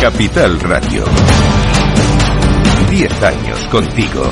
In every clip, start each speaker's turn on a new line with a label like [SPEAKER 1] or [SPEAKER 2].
[SPEAKER 1] Capital Radio. Diez años contigo.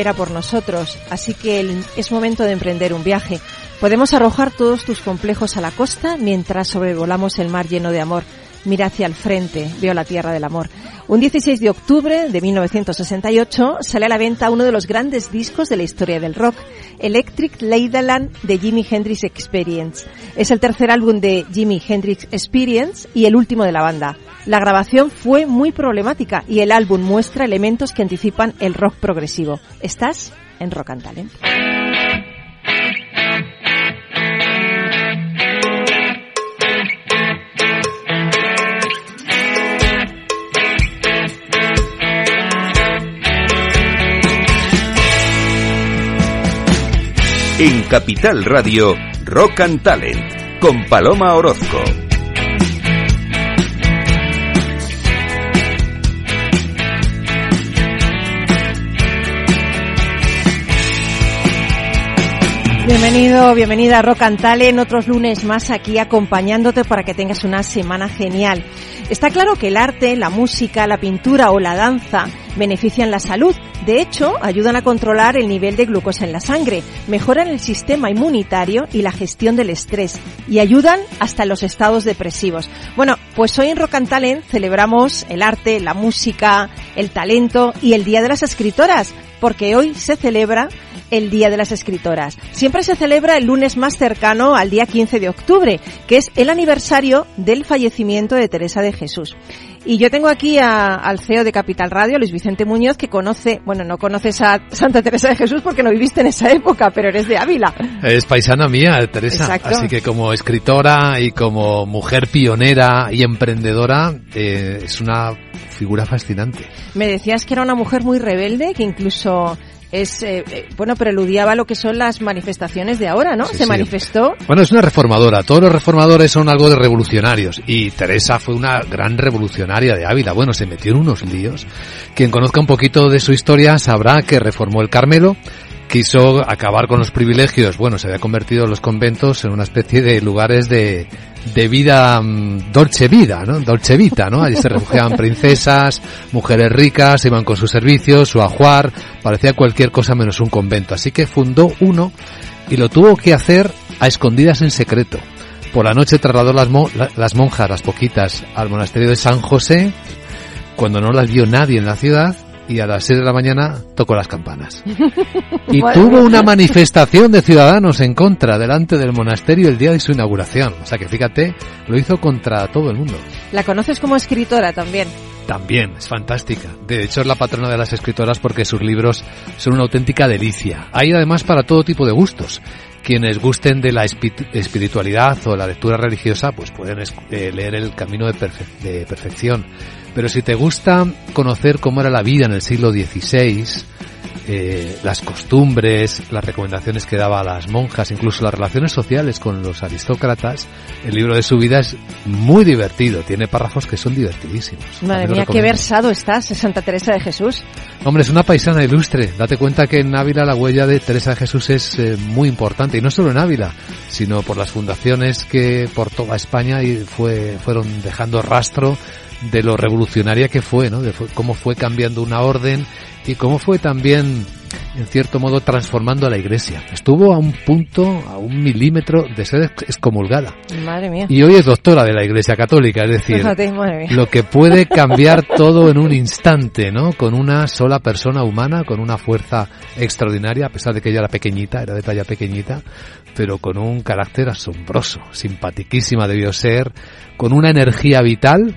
[SPEAKER 2] Espera por nosotros, así que es momento de emprender un viaje. Podemos arrojar todos tus complejos a la costa mientras sobrevolamos el mar lleno de amor. Mira hacia el frente, veo la tierra del amor. Un 16 de octubre de 1968 sale a la venta uno de los grandes discos de la historia del rock, Electric Ladyland de Jimi Hendrix Experience. Es el tercer álbum de Jimi Hendrix Experience y el último de la banda. La grabación fue muy problemática y el álbum muestra elementos que anticipan el rock progresivo. Estás en Rock and Talent.
[SPEAKER 1] En Capital Radio, Rock and Talent, con Paloma Orozco.
[SPEAKER 2] Bienvenido, bienvenida a Rock and Talent, otros lunes más aquí acompañándote para que tengas una semana genial. Está claro que el arte, la música, la pintura o la danza benefician la salud. De hecho, ayudan a controlar el nivel de glucosa en la sangre, mejoran el sistema inmunitario y la gestión del estrés y ayudan hasta los estados depresivos. Bueno, pues hoy en Rock celebramos el arte, la música, el talento y el Día de las Escritoras, porque hoy se celebra el Día de las Escritoras. Siempre se celebra el lunes más cercano al día 15 de octubre, que es el aniversario del fallecimiento de Teresa de Jesús. Y yo tengo aquí a- al CEO de Capital Radio, Luis Vicente Muñoz, que conoce, bueno, no conoces a Santa Teresa de Jesús porque no viviste en esa época, pero eres de Ávila.
[SPEAKER 3] Es paisana mía, Teresa.
[SPEAKER 2] Exacto.
[SPEAKER 3] Así que como escritora y como mujer pionera y emprendedora, eh, es una figura fascinante.
[SPEAKER 2] Me decías que era una mujer muy rebelde, que incluso es, eh, eh, bueno, preludiaba lo que son las manifestaciones de ahora, ¿no?
[SPEAKER 3] Sí,
[SPEAKER 2] Se
[SPEAKER 3] sí.
[SPEAKER 2] manifestó
[SPEAKER 3] Bueno, es una reformadora. Todos los reformadores son algo de revolucionarios. Y Teresa fue una gran revolucionaria de Ávila. Bueno, se metió en unos líos. Quien conozca un poquito de su historia sabrá que reformó el Carmelo, quiso acabar con los privilegios. Bueno, se había convertido los conventos en una especie de lugares de, de vida mm, dolce vida, ¿no? Dolce vita, ¿no? Allí se refugiaban princesas, mujeres ricas, iban con sus servicios, su ajuar, parecía cualquier cosa menos un convento. Así que fundó uno y lo tuvo que hacer a escondidas en secreto. Por la noche trasladó las, mo- la- las monjas, las poquitas, al monasterio de San José, cuando no las vio nadie en la ciudad, y a las 6 de la mañana tocó las campanas. Y tuvo una manifestación de ciudadanos en contra delante del monasterio el día de su inauguración. O sea que fíjate, lo hizo contra todo el mundo.
[SPEAKER 2] La conoces como escritora también.
[SPEAKER 3] También, es fantástica. De hecho, es la patrona de las escritoras porque sus libros son una auténtica delicia. Hay además para todo tipo de gustos. Quienes gusten de la espi- espiritualidad o la lectura religiosa, pues pueden eh, leer El Camino de, Perfe- de Perfección. Pero si te gusta conocer cómo era la vida en el siglo XVI, eh, las costumbres, las recomendaciones que daba a las monjas, incluso las relaciones sociales con los aristócratas, el libro de su vida es muy divertido. Tiene párrafos que son divertidísimos.
[SPEAKER 2] Madre mía, qué versado estás, Santa Teresa de Jesús.
[SPEAKER 3] Hombre, es una paisana ilustre. Date cuenta que en Ávila la huella de Teresa de Jesús es eh, muy importante. Y no solo en Ávila, sino por las fundaciones que por toda España y fue, fueron dejando rastro de lo revolucionaria que fue, ¿no? De cómo fue cambiando una orden y cómo fue también en cierto modo, transformando a la Iglesia. Estuvo a un punto, a un milímetro de ser excomulgada.
[SPEAKER 2] Madre mía.
[SPEAKER 3] Y hoy es doctora de la Iglesia Católica, es decir,
[SPEAKER 2] Fíjate,
[SPEAKER 3] lo que puede cambiar todo en un instante, ¿no? Con una sola persona humana, con una fuerza extraordinaria, a pesar de que ella era pequeñita, era de talla pequeñita, pero con un carácter asombroso, simpatiquísima debió ser, con una energía vital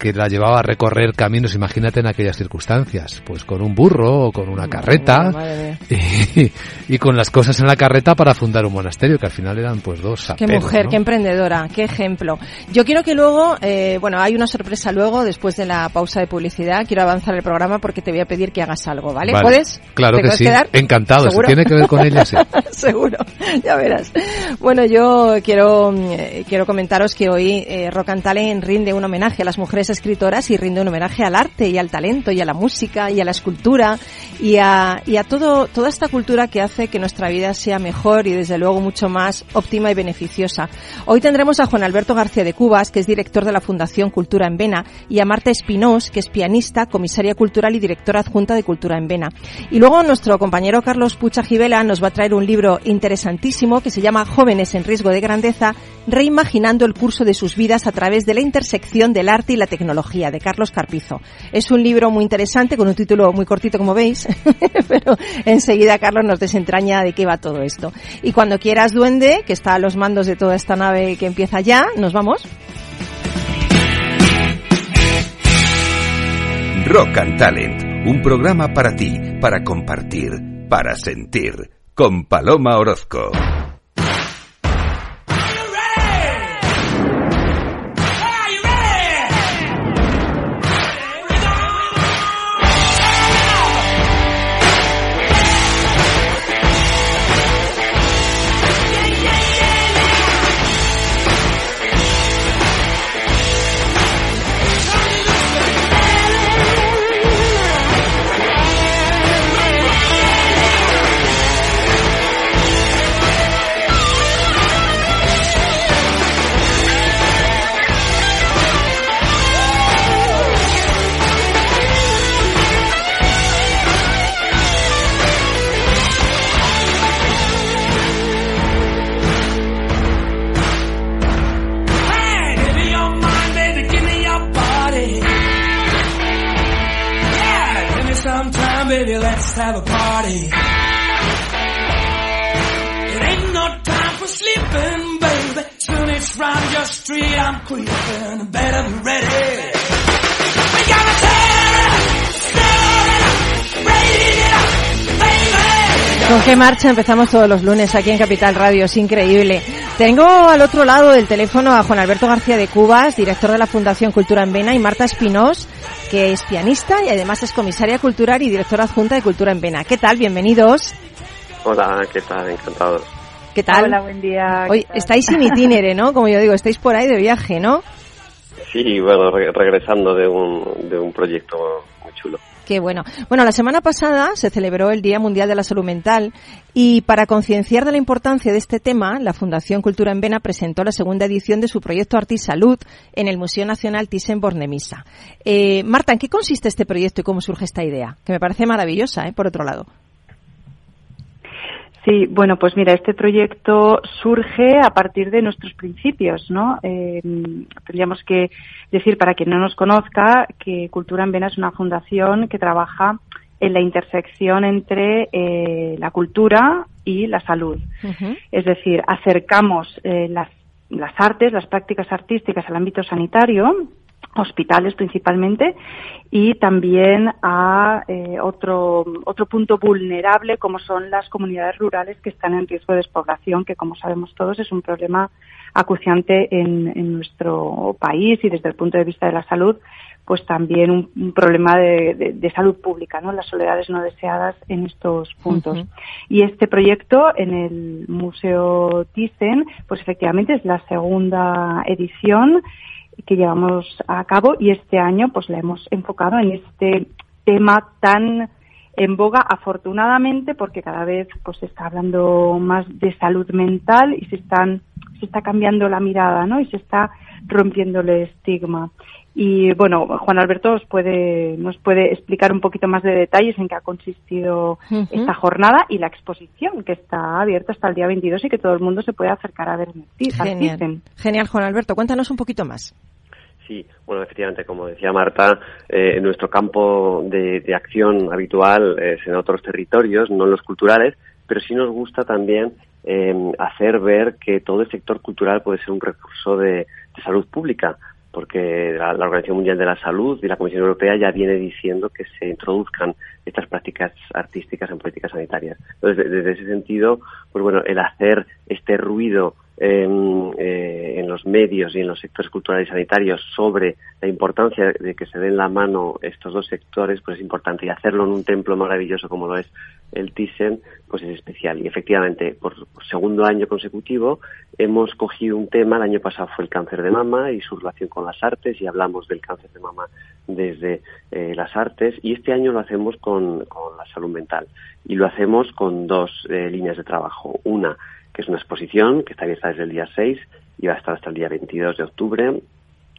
[SPEAKER 3] que la llevaba a recorrer caminos, imagínate en aquellas circunstancias, pues con un burro o con una carreta
[SPEAKER 2] Madre mía.
[SPEAKER 3] y, y con las cosas en la carreta para fundar un monasterio, que al final eran pues dos
[SPEAKER 2] Qué mujer,
[SPEAKER 3] ¿no?
[SPEAKER 2] qué emprendedora, qué ejemplo. Yo quiero que luego, eh, bueno, hay una sorpresa luego, después de la pausa de publicidad. Quiero avanzar el programa porque te voy a pedir que hagas algo, ¿vale?
[SPEAKER 3] Vale.
[SPEAKER 2] ¿Puedes?
[SPEAKER 3] Claro
[SPEAKER 2] ¿Te
[SPEAKER 3] que sí.
[SPEAKER 2] quedar?
[SPEAKER 3] Encantado. Si tiene que ver con ella, sí.
[SPEAKER 2] Seguro, ya verás. Bueno, yo quiero, eh, quiero comentaros que hoy eh, Rock and Talent rinde un homenaje a las mujeres escritoras y rinde un homenaje al arte y al talento y a la música y a la escultura y a, y a todo, toda esta cultura que hace que nuestra vida sea mejor y desde luego mucho más óptima y beneficiosa. Hoy tendremos a Juan Alberto García de Cubas, que es director de la Fundación Cultura en Vena, y a Marta Espinós, que es pianista, comisaria cultural y directora adjunta de Cultura en Vena. Y luego nuestro compañero Carlos Pucha Gibela nos va a traer un libro interesantísimo que se llama Jóvenes en riesgo de grandeza, reimaginando el curso de sus vidas a través de la intersección del arte y la tecnología, de Carlos Carpizo. Es un libro muy interesante, con un título muy cortito, como veis, pero enseguida Carlos nos desentraña de qué va todo esto. Y cuando quieras, Duende, que está a los mandos de toda esta nave que empieza ya, nos vamos.
[SPEAKER 1] Rock and Talent, un programa para ti, para compartir, para sentir, con Paloma Orozco.
[SPEAKER 2] Marcha empezamos todos los lunes aquí en Capital Radio? Es increíble. Tengo al otro lado del teléfono a Juan Alberto García de Cubas, director de la Fundación Cultura en Vena, y Marta Espinós, que es pianista y además es comisaria cultural y directora adjunta de Cultura en Vena. ¿Qué tal? Bienvenidos.
[SPEAKER 4] Hola, ¿qué tal? Encantado.
[SPEAKER 2] ¿Qué tal?
[SPEAKER 5] Hola, buen día. ¿qué
[SPEAKER 2] Hoy estáis sin itinere, ¿no? Como yo digo, estáis por ahí de viaje, ¿no?
[SPEAKER 4] Sí, bueno, re- regresando de un, de un proyecto muy chulo.
[SPEAKER 2] Qué bueno. Bueno, la semana pasada se celebró el Día Mundial de la Salud Mental y para concienciar de la importancia de este tema, la Fundación Cultura en Vena presentó la segunda edición de su proyecto Artisalud en el Museo Nacional Thyssen-Bornemisza. Eh, Marta, ¿en qué consiste este proyecto y cómo surge esta idea? Que me parece maravillosa, ¿eh? por otro lado.
[SPEAKER 5] Sí, bueno, pues mira, este proyecto surge a partir de nuestros principios, ¿no? Eh, tendríamos que decir, para quien no nos conozca, que Cultura en Vena es una fundación que trabaja en la intersección entre eh, la cultura y la salud. Es decir, acercamos eh, las, las artes, las prácticas artísticas al ámbito sanitario, hospitales principalmente, y también a eh, otro, otro punto vulnerable como son las comunidades rurales que están en riesgo de despoblación, que como sabemos todos es un problema acuciante en, en nuestro país y desde el punto de vista de la salud, pues también un, un problema de, de- de salud pública, ¿no? Las soledades no deseadas en estos puntos. Y este proyecto en el Museo Thyssen, pues efectivamente es la segunda edición que llevamos a cabo y este año pues la hemos enfocado en este tema tan en boga afortunadamente porque cada vez pues se está hablando más de salud mental y se están se está cambiando la mirada, ¿no? Y se está rompiendo el estigma. Y bueno, Juan Alberto os puede, nos puede explicar un poquito más de detalles en qué ha consistido esta jornada y la exposición que está abierta hasta el día 22 y que todo el mundo se puede acercar a ver
[SPEAKER 2] Genial. Genial, Juan Alberto. Cuéntanos un poquito más.
[SPEAKER 4] Sí, bueno, efectivamente, como decía Marta, eh, en nuestro campo de, de acción habitual es en otros territorios, no en los culturales, pero sí nos gusta también eh, hacer ver que todo el sector cultural puede ser un recurso de, de salud pública, porque la, la Organización Mundial de la Salud y la Comisión Europea ya viene diciendo que se introduzcan estas prácticas artísticas en políticas sanitarias. Entonces, de- desde ese sentido, pues bueno, el hacer este ruido en, eh, en los medios y en los sectores culturales y sanitarios sobre la importancia de que se den la mano estos dos sectores, pues es importante. Y hacerlo en un templo maravilloso como lo es el Thyssen, pues es especial. Y efectivamente, por segundo año consecutivo, hemos cogido un tema. El año pasado fue el cáncer de mama y su relación con las artes, y hablamos del cáncer de mama desde eh, las artes. Y este año lo hacemos con, la salud mental. Y lo hacemos con dos eh, líneas de trabajo. Una, que es una exposición que está abierta desde el día 6 y va a estar hasta el día 22 de octubre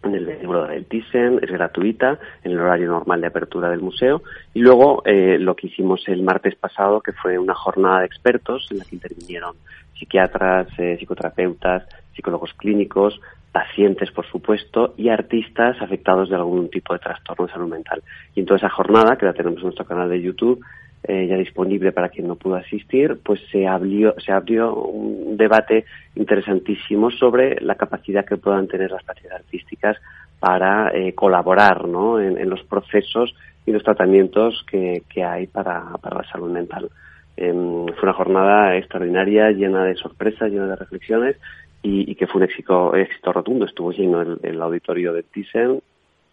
[SPEAKER 4] en el vestíbulo del Thyssen, es gratuita en el horario normal de apertura del museo. Y luego eh, lo que hicimos el martes pasado, que fue una jornada de expertos en la que intervinieron psiquiatras, eh, psicoterapeutas, psicólogos clínicos, pacientes, por supuesto, y artistas afectados de algún tipo de trastorno de salud mental. Y en toda esa jornada, que la tenemos en nuestro canal de YouTube, eh, ya disponible para quien no pudo asistir, pues se abrió, se abrió un debate interesantísimo sobre la capacidad que puedan tener las prácticas artísticas para eh, colaborar ¿no? en, los procesos y los tratamientos que, que hay para, para la salud mental. Em, fue una jornada extraordinaria, llena de sorpresas, llena de reflexiones y, y que fue un éxito, éxito rotundo. Estuvo lleno el, el auditorio de Thyssen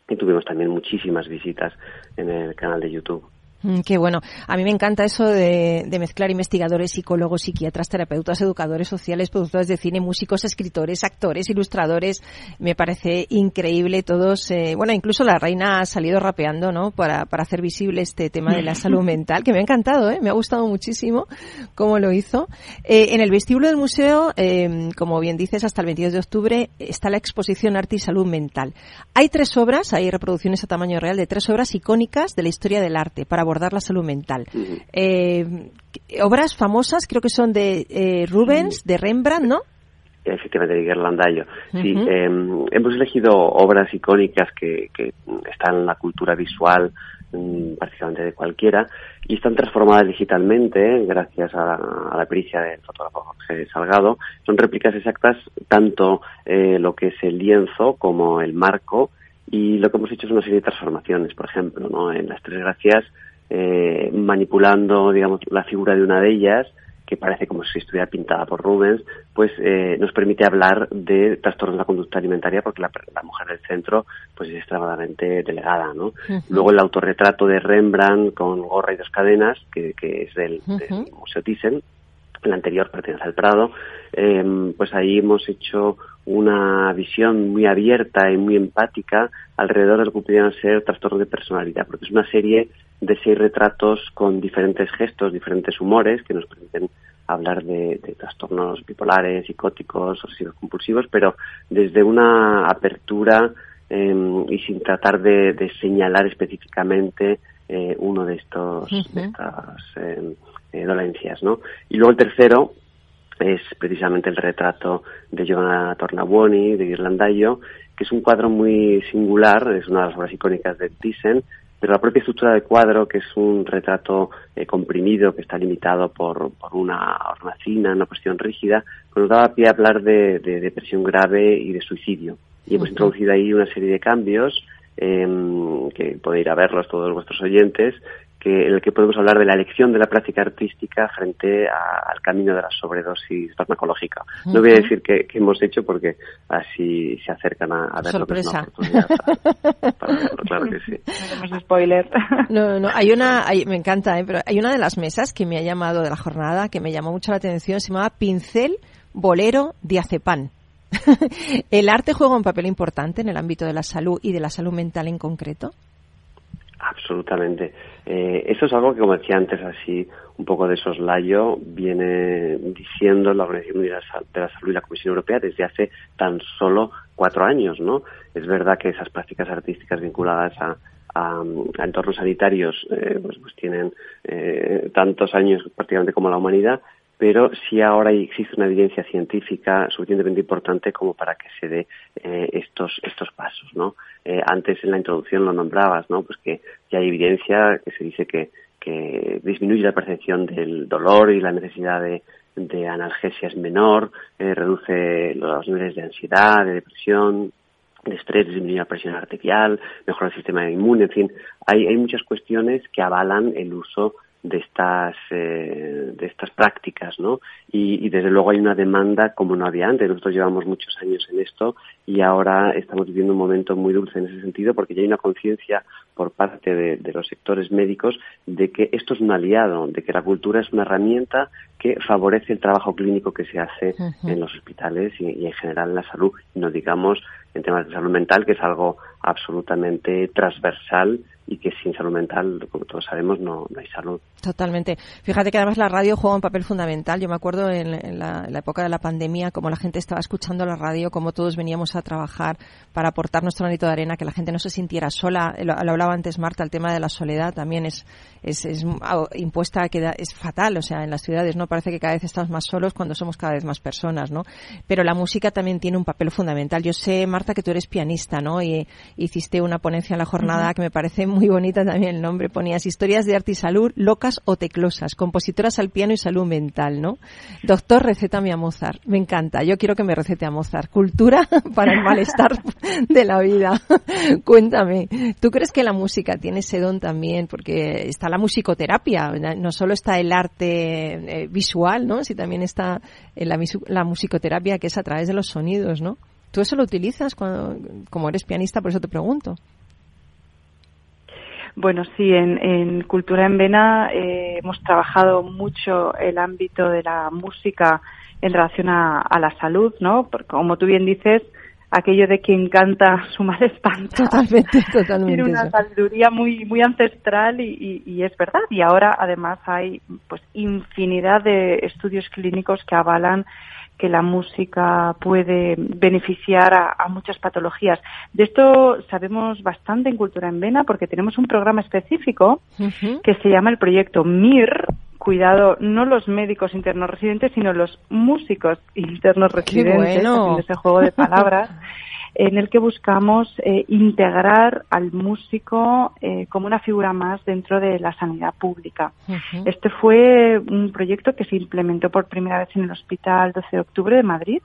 [SPEAKER 4] y tuvimos también muchísimas visitas en el canal de YouTube.
[SPEAKER 2] Mm, Qué bueno. A mí me encanta eso de, de mezclar investigadores, psicólogos, psiquiatras, terapeutas, educadores sociales, productores de cine, músicos, escritores, actores, ilustradores. Me parece increíble todos. eh, bueno, incluso la reina ha salido rapeando, ¿no? Para, para hacer visible este tema de la salud mental, que me ha encantado, ¿eh? Me ha gustado muchísimo cómo lo hizo. Eh, en el vestíbulo del museo, eh, como bien dices, hasta el 22 de octubre está la exposición Arte y Salud Mental. Hay tres obras, hay reproducciones a tamaño real de tres obras icónicas de la historia del arte para abordar la salud mental. Eh, obras famosas, creo que son de eh, Rubens, de Rembrandt, ¿no?
[SPEAKER 4] efectivamente de Gerlandayo. Sí,
[SPEAKER 2] Ujú.
[SPEAKER 4] eh, hemos elegido obras icónicas que, que están en la cultura visual mm, prácticamente de cualquiera y están transformadas digitalmente gracias a, a la pericia del fotógrafo Jorge Salgado. Son réplicas exactas tanto eh, lo que es el lienzo como el marco y lo que hemos hecho es una serie de transformaciones, por ejemplo, ¿no? en las tres gracias eh, manipulando digamos la figura de una de ellas que parece como si estuviera pintada por Rubens, pues eh, nos permite hablar de trastornos de la conducta alimentaria porque la, la mujer del centro pues es extremadamente delegada, ¿no? Luego el autorretrato de Rembrandt con gorra y dos cadenas, que, que es del, del Museo Thyssen, el anterior pertenece al Prado, eh, pues ahí hemos hecho una visión muy abierta y muy empática alrededor de lo que pudieran ser trastornos de personalidad, porque es una serie de seis retratos con diferentes gestos, diferentes humores que nos permiten hablar de, de trastornos bipolares, psicóticos, obsesivos compulsivos, pero desde una apertura eh, y sin tratar de, de señalar específicamente eh, uno de estos de estas eh, eh, dolencias, ¿no? Y luego el tercero es precisamente el retrato de Giovanna Tornabuoni, de Ghirlandaio, que es un cuadro muy singular, es una de las obras icónicas de Thyssen, pero la propia estructura del cuadro, que es un retrato eh, comprimido, que está limitado por, por una hornacina, una cuestión rígida, pues nos daba pie a hablar de, de depresión grave y de suicidio. Y hemos introducido ahí una serie de cambios em, que podéis ir a verlos todos vuestros oyentes, que, en el que podemos hablar de la elección de la práctica artística frente a- al camino de la sobredosis farmacológica. No voy a decir qué, qué hemos hecho porque así se acercan a, a verlo. que es una
[SPEAKER 2] Sorpresa.
[SPEAKER 4] oportunidad para- para verlo, claro que sí.
[SPEAKER 5] No hacemos spoiler.
[SPEAKER 2] No, no, hay una, hay- me encanta, ¿eh? pero hay una de las mesas que me ha llamado de la jornada, que me llamó mucho la atención, se llamaba Pincel Bolero Diazepam. ¿El arte juega un papel importante en el ámbito de la salud y de la salud mental en concreto?
[SPEAKER 4] Absolutamente. Eh, eso es algo que, como decía antes, así un poco de soslayo, viene diciendo la Organización de la Salud y la Comisión Europea desde hace tan solo cuatro años, ¿no? Es verdad que esas prácticas artísticas vinculadas a, a, entornos sanitarios eh, pues, pues, tienen eh, tantos años prácticamente como la humanidad, pero sí ahora existe una evidencia científica suficientemente importante como para que se dé eh, estos estos pasos, ¿no? Eh, antes en la introducción lo nombrabas, ¿no? Pues que ya hay evidencia que se dice que, que disminuye la percepción del dolor y la necesidad de, de analgesia es menor, eh, reduce los niveles de ansiedad, de depresión, de estrés, disminuye la presión arterial, mejora el sistema inmune, en fin, hay, hay muchas cuestiones que avalan el uso de estas eh, de estas prácticas no y, y, desde luego hay una demanda como no había antes nosotros llevamos muchos años en esto y ahora estamos viviendo un momento muy dulce en ese sentido porque ya hay una conciencia por parte de, de, los sectores médicos de que esto es un aliado de que la cultura es una herramienta que favorece el trabajo clínico que se hace uh -huh. en los hospitales y, y en general en la salud no digamos en temas de salud mental que es algo absolutamente transversal y que sin salud mental, como todos sabemos, no, no hay salud.
[SPEAKER 2] Totalmente. Fíjate que además la radio juega un papel fundamental. Yo me acuerdo en, en, la, en, la, época de la pandemia, como la gente estaba escuchando la radio, como todos veníamos a trabajar para aportar nuestro granito de arena, que la gente no se sintiera sola. Lo, lo hablaba antes Marta, el tema de la soledad también es, es, es impuesta, que es fatal. O sea, en las ciudades no parece que cada vez estamos más solos cuando somos cada vez más personas, ¿no? Pero la música también tiene un papel fundamental. Yo sé, Marta, que tú eres pianista, ¿no? Y hiciste una ponencia en la jornada uh -huh. que me parece muy bonita también el nombre. Ponías historias de arte y salud, locas o teclosas, compositoras al piano y salud mental, ¿no? Doctor, recétame a Mozart. Me encanta. Yo quiero que me recete a Mozart. Cultura para el malestar de la vida. Cuéntame, ¿tú crees que la música tiene ese don también? Porque está la musicoterapia, no solo está el arte eh, visual, ¿no? Si también está la, la musicoterapia que es a través de los sonidos, ¿no? ¿Tú eso lo utilizas cuando, como eres pianista? Por eso te pregunto.
[SPEAKER 5] Bueno, sí, en, en Cultura en Vena eh, hemos trabajado mucho el ámbito de la música en relación a, a, la salud, ¿no? Porque como tú bien dices, aquello de quien canta su mal espanta.
[SPEAKER 2] Totalmente, totalmente.
[SPEAKER 5] Tiene una sabiduría muy, muy ancestral y, y, y, es verdad. Y ahora además hay pues infinidad de estudios clínicos que avalan que la música puede beneficiar a, a, muchas patologías. De esto sabemos bastante en Cultura en Vena porque tenemos un programa específico uh -huh. que se llama el proyecto MIR. Cuidado, no los médicos internos residentes, sino los músicos internos residentes,
[SPEAKER 2] bueno.
[SPEAKER 5] haciendo ese juego de palabras. en el que buscamos eh, integrar al músico eh, como una figura más dentro de la sanidad pública. Uh -huh. Este fue un proyecto que se implementó por primera vez en el Hospital 12 de Octubre de Madrid.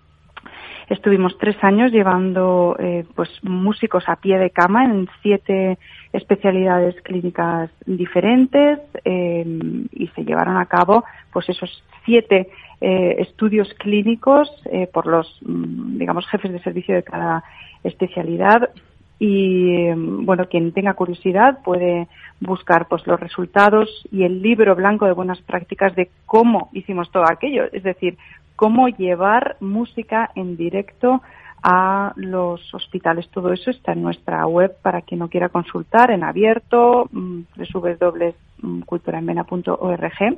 [SPEAKER 5] Estuvimos tres años llevando eh, pues músicos a pie de cama en siete especialidades clínicas diferentes eh, y se llevaron a cabo pues esos siete eh, estudios clínicos eh, por los, mm, digamos, jefes de servicio de cada especialidad. Y bueno quien tenga curiosidad puede buscar pues los resultados y el libro blanco de buenas prácticas de cómo hicimos todo aquello. Es decir cómo llevar música en directo a los hospitales todo eso está en nuestra web para quien no quiera consultar en abierto mm, www.culturaenvena.org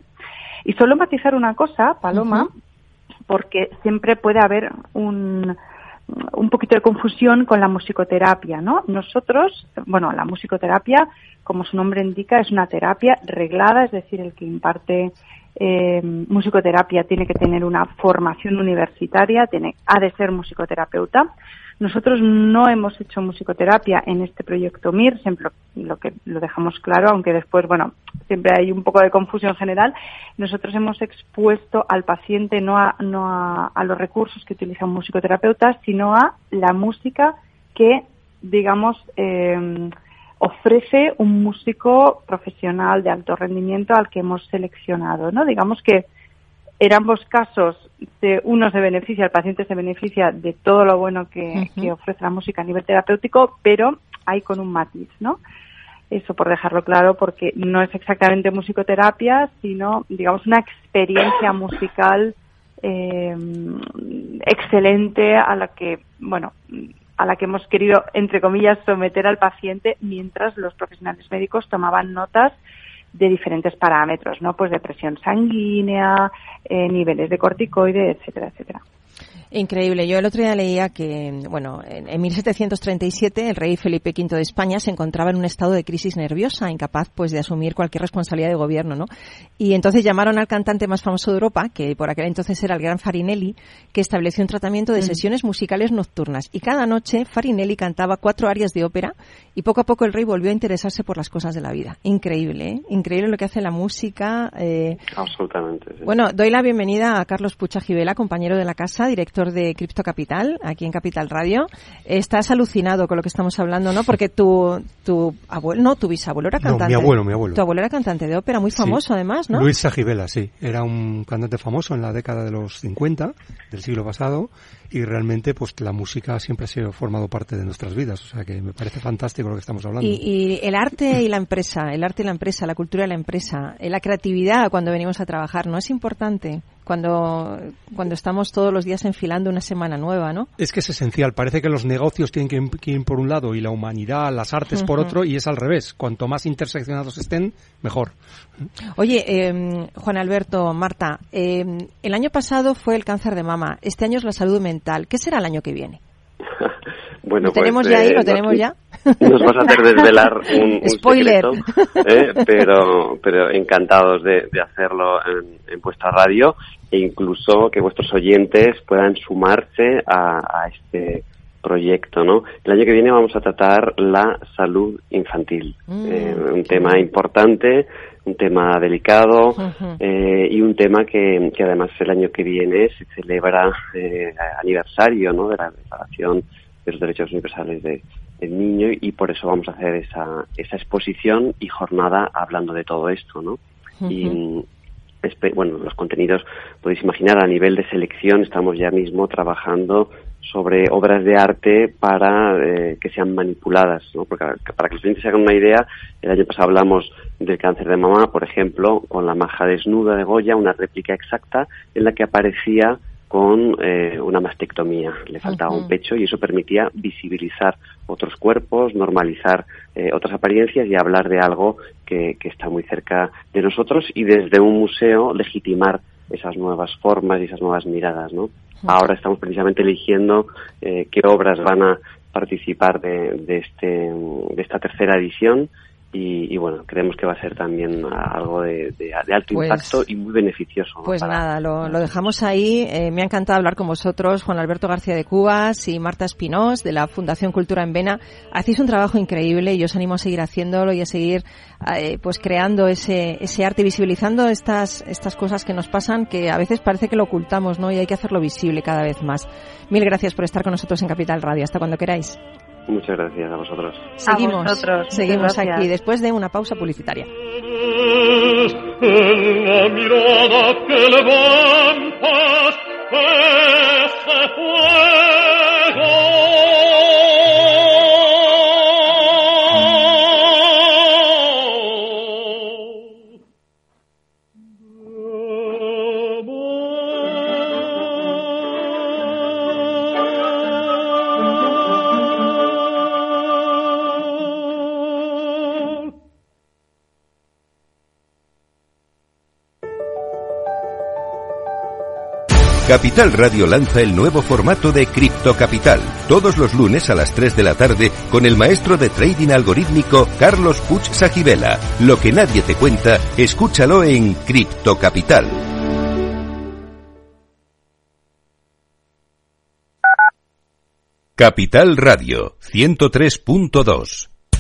[SPEAKER 5] y solo matizar una cosa Paloma uh -huh. porque siempre puede haber un un poquito de confusión con la musicoterapia, ¿no? Nosotros, bueno, la musicoterapia, como su nombre indica, es una terapia reglada, es decir, el que imparte eh, musicoterapia tiene que tener una formación universitaria, tiene, ha de ser musicoterapeuta. Nosotros no hemos hecho musicoterapia en este proyecto MIR, siempre lo que lo dejamos claro, aunque después, bueno, siempre hay un poco de confusión general. Nosotros hemos expuesto al paciente no a, no a, a los recursos que utiliza un musicoterapeuta, sino a la música que, digamos, eh, ofrece un músico profesional de alto rendimiento al que hemos seleccionado, ¿no? Digamos que en ambos casos, de uno se beneficia, el paciente se beneficia de todo lo bueno que, uh -huh. que, ofrece la música a nivel terapéutico, pero hay con un matiz, ¿no? Eso por dejarlo claro, porque no es exactamente musicoterapia, sino, digamos, una experiencia musical eh, excelente a la que, bueno, a la que hemos querido, entre comillas, someter al paciente mientras los profesionales médicos tomaban notas de diferentes parámetros, ¿no? Pues de presión sanguínea, eh, niveles de corticoide, etcétera, etcétera.
[SPEAKER 2] Increíble. Yo el otro día leía que, bueno, en, en 1737 el rey Felipe V de España se encontraba en un estado de crisis nerviosa, incapaz pues de asumir cualquier responsabilidad de gobierno, ¿no? Y entonces llamaron al cantante más famoso de Europa, que por aquel entonces era el gran Farinelli, que estableció un tratamiento de sesiones musicales nocturnas. Y cada noche Farinelli cantaba cuatro arias de ópera y poco a poco el rey volvió a interesarse por las cosas de la vida. Increíble, ¿eh? Increíble lo que hace la música. eh,
[SPEAKER 4] Absolutamente. sí.
[SPEAKER 2] bueno, doy la bienvenida a Carlos Pucha Gibela, compañero de la casa, director de Cripto Capital, aquí en Capital Radio. Estás alucinado con lo que estamos hablando, ¿no? Porque tu, tu abuelo, no, tu bisabuelo era
[SPEAKER 6] No,
[SPEAKER 2] cantante.
[SPEAKER 6] mi abuelo, mi abuelo.
[SPEAKER 2] Tu abuelo era cantante de ópera, muy
[SPEAKER 6] Sí.
[SPEAKER 2] famoso además, ¿no?
[SPEAKER 6] Luis Sajibela, sí. Era un cantante famoso en la década de los 50 del siglo pasado y realmente pues la música siempre ha sido formado parte de nuestras vidas. O sea que me parece fantástico lo que estamos hablando.
[SPEAKER 2] Y, y el arte y la empresa, el arte y la empresa, la cultura de la empresa, eh, la creatividad cuando venimos a trabajar, ¿no es importante? Cuando, cuando estamos todos los días enfilando una semana nueva, ¿no?
[SPEAKER 6] Es que es esencial. Parece que los negocios tienen que ir- que ir por un lado y la humanidad, las artes por otro y es al revés. Cuanto más interseccionados estén, mejor.
[SPEAKER 2] Oye, eh, Juan Alberto, Marta, eh, el año pasado fue el cáncer de mama, este año es la salud mental. ¿Qué será el año que viene?
[SPEAKER 4] Bueno,
[SPEAKER 2] ¿Lo tenemos
[SPEAKER 4] pues,
[SPEAKER 2] ya ahí?
[SPEAKER 4] eh,
[SPEAKER 2] ¿Lo tenemos ya?
[SPEAKER 4] Nos vas a hacer desvelar un, un
[SPEAKER 2] Spoiler.
[SPEAKER 4] secreto, ¿eh? pero, pero encantados de, de hacerlo en, en vuestra radio e incluso que vuestros oyentes puedan sumarse a, a este proyecto, ¿no? El año que viene vamos a tratar la salud infantil,
[SPEAKER 2] Mm.
[SPEAKER 4] eh, un tema importante, un tema delicado eh, y un tema que, que además el año que viene se celebra eh, aniversario, ¿no? De la Declaración de los Derechos Universales de- del Niño y por eso vamos a hacer esa, esa exposición y jornada hablando de todo esto, ¿no? Y mm, bueno, los contenidos podéis imaginar a nivel de selección estamos ya mismo trabajando sobre obras de arte para eh, que sean manipuladas, ¿no? Porque para que los clientes se hagan una idea, el año pasado hablamos del cáncer de mama, por ejemplo, con la maja desnuda de Goya, una réplica exacta en la que aparecía con eh, una mastectomía, le faltaba un pecho y eso permitía visibilizar otros cuerpos, normalizar eh, otras apariencias y hablar de algo que, que está muy cerca de nosotros y desde un museo legitimar esas nuevas formas y esas nuevas miradas, ¿no? Ahora estamos precisamente eligiendo eh, qué obras van a participar de, de este de esta tercera edición y, y, bueno creemos que va a ser también algo de, de- de alto
[SPEAKER 2] Pues-
[SPEAKER 4] impacto y muy beneficioso.
[SPEAKER 2] Pues
[SPEAKER 4] para-
[SPEAKER 2] nada, lo, lo dejamos ahí. Eh, me ha encantado hablar con vosotros, Juan Alberto García de Cubas y Marta Espinós de la Fundación Cultura en Vena. Hacéis un trabajo increíble y yo os animo a seguir haciéndolo y a seguir eh, pues creando ese, ese arte, visibilizando estas, estas cosas que nos pasan que a veces parece que lo ocultamos, ¿no? Y hay que hacerlo visible cada vez más. Mil gracias por estar con nosotros en Capital Radio. Hasta cuando queráis.
[SPEAKER 4] Muchas gracias a vosotros
[SPEAKER 2] Seguimos,
[SPEAKER 5] vosotros,
[SPEAKER 2] seguimos
[SPEAKER 5] gracias.
[SPEAKER 2] aquí después de una pausa publicitaria.
[SPEAKER 7] En la mirada que levantas ese fuego.
[SPEAKER 1] Capital Radio lanza el nuevo formato de Cripto Capital, todos los lunes a las 3 de la tarde con el maestro de trading algorítmico Carlos Puch Sajibela. Lo que nadie te cuenta, escúchalo en Cripto Capital. Capital Radio 103.2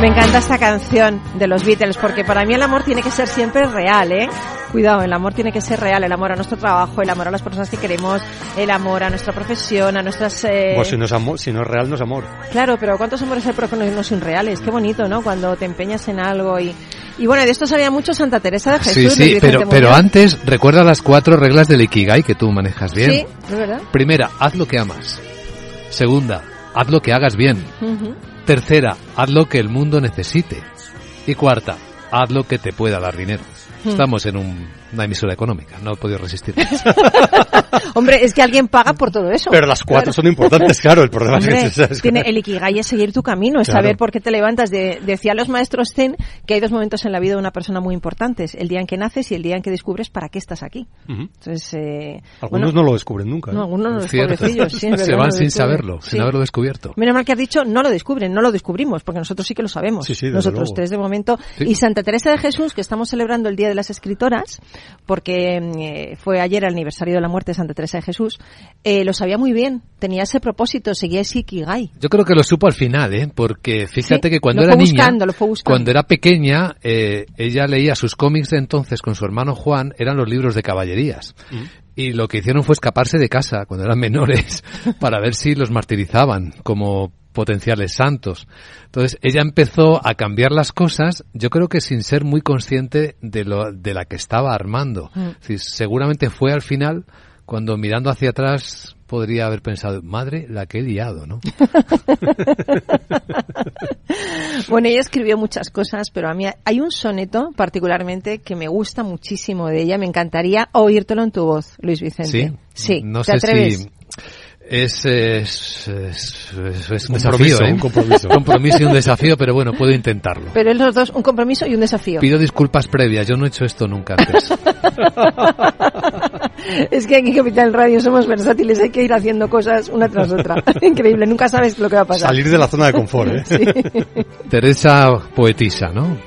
[SPEAKER 2] Me encanta esta canción de los Beatles porque para mí el amor tiene que ser siempre real, ¿eh? Cuidado, el amor tiene que ser real, el amor a nuestro trabajo, el amor a las personas que queremos, el amor a nuestra profesión, a nuestras... Eh...
[SPEAKER 6] Pues si no, es amor, si no es real, no es amor.
[SPEAKER 2] Claro, pero ¿cuántos amores hay pero no son reales? Qué bonito, ¿no? Cuando te empeñas en algo y... Y bueno, de esto sabía mucho Santa Teresa de Jesús.
[SPEAKER 3] Sí, sí, pero, pero antes recuerda las cuatro reglas del Ikigai que tú manejas bien.
[SPEAKER 2] Sí, es verdad.
[SPEAKER 3] Primera, haz lo que amas. Segunda, haz lo que hagas bien. Tercera, haz lo que el mundo necesite. Y cuarta, haz lo que te pueda dar dinero.
[SPEAKER 2] Hmm.
[SPEAKER 3] Estamos en un- una emisora económica, no he podido resistir.
[SPEAKER 2] Hombre, es que alguien paga por todo eso.
[SPEAKER 6] Pero las cuatro
[SPEAKER 2] Claro.
[SPEAKER 6] son importantes, claro. El problema
[SPEAKER 2] Hombre,
[SPEAKER 6] es que es-
[SPEAKER 2] tiene el Ikigai es seguir tu camino, es
[SPEAKER 6] Claro.
[SPEAKER 2] saber por qué te levantas. De, decían los maestros Zen que hay dos momentos en la vida de una persona muy importantes, el día en que naces y el día en que descubres para qué estás aquí. Entonces, eh,
[SPEAKER 6] Algunos
[SPEAKER 2] bueno,
[SPEAKER 6] no lo descubren nunca. ¿eh?
[SPEAKER 2] no, algunos no, los
[SPEAKER 3] Cierto.
[SPEAKER 2] pobrecillos, sí,
[SPEAKER 3] Se van
[SPEAKER 2] no
[SPEAKER 3] sin
[SPEAKER 2] descubren.
[SPEAKER 3] saberlo,
[SPEAKER 2] Sí.
[SPEAKER 3] sin haberlo descubierto.
[SPEAKER 2] Menos mal que has dicho, no lo descubren, no lo descubrimos, porque nosotros sí que lo sabemos.
[SPEAKER 6] Sí, sí, desde
[SPEAKER 2] nosotros
[SPEAKER 6] luego.
[SPEAKER 2] tres de momento.
[SPEAKER 3] Sí.
[SPEAKER 2] Y Santa Teresa de Jesús, que estamos celebrando el Día de las Escritoras, porque eh, fue ayer el aniversario de la muerte de Santa Teresa de Jesús, eh, lo sabía muy bien, tenía ese propósito, seguía ese Ikigai.
[SPEAKER 3] Yo creo que lo supo al final, ¿eh? Porque fíjate
[SPEAKER 2] Sí,
[SPEAKER 3] que cuando
[SPEAKER 2] lo
[SPEAKER 3] era
[SPEAKER 2] fue
[SPEAKER 3] niña,
[SPEAKER 2] buscando, lo fue buscando.
[SPEAKER 3] cuando era pequeña, eh, ella leía sus cómics de entonces con su hermano Juan, eran los libros de caballerías. Y lo que hicieron fue escaparse de casa cuando eran menores para ver si los martirizaban como potenciales santos. Entonces ella empezó a cambiar las cosas, yo creo que sin ser muy consciente de, lo, de la que estaba armando.
[SPEAKER 2] Mm.
[SPEAKER 3] Es decir, seguramente fue al final cuando mirando hacia atrás podría haber pensado, madre, la que he liado, ¿no?
[SPEAKER 2] Bueno, ella escribió muchas cosas, pero a mí hay un soneto particularmente que me gusta muchísimo de ella. Me encantaría oírtelo en tu voz, Luis Vicente.
[SPEAKER 3] Sí.
[SPEAKER 2] Sí.
[SPEAKER 3] No
[SPEAKER 2] ¿Te
[SPEAKER 3] sé
[SPEAKER 2] atreves?
[SPEAKER 3] si es, es, es- es- es un
[SPEAKER 6] Compromiso,
[SPEAKER 3] desafío, ¿eh?
[SPEAKER 6] un compromiso.
[SPEAKER 3] compromiso y un desafío, pero bueno, puedo intentarlo.
[SPEAKER 2] Pero es los dos un compromiso y un desafío.
[SPEAKER 3] Pido disculpas previas, yo no he hecho esto nunca antes.
[SPEAKER 2] Es que aquí en Capital Radio somos versátiles, hay que ir haciendo cosas una tras otra. Increíble, nunca sabes lo que va a pasar.
[SPEAKER 6] Salir de la zona de confort, ¿eh?
[SPEAKER 2] Sí.
[SPEAKER 3] Teresa poetisa, ¿no?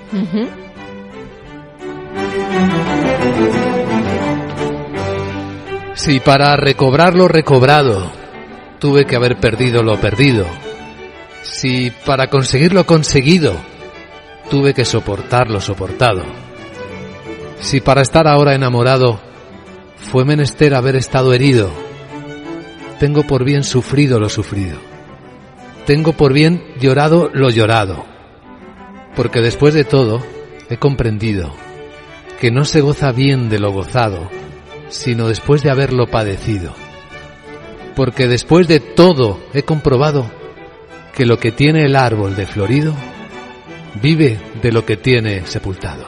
[SPEAKER 3] Si para recobrar lo recobrado tuve que haber perdido lo perdido, si para conseguir lo conseguido tuve que soportar lo soportado, si para estar ahora enamorado fue menester haber estado herido, tengo por bien sufrido lo sufrido, tengo por bien llorado lo llorado, porque después de todo he comprendido que no se goza bien de lo gozado, sino después de haberlo padecido. Porque después de todo he comprobado que lo que tiene el árbol de florido vive de lo que tiene sepultado.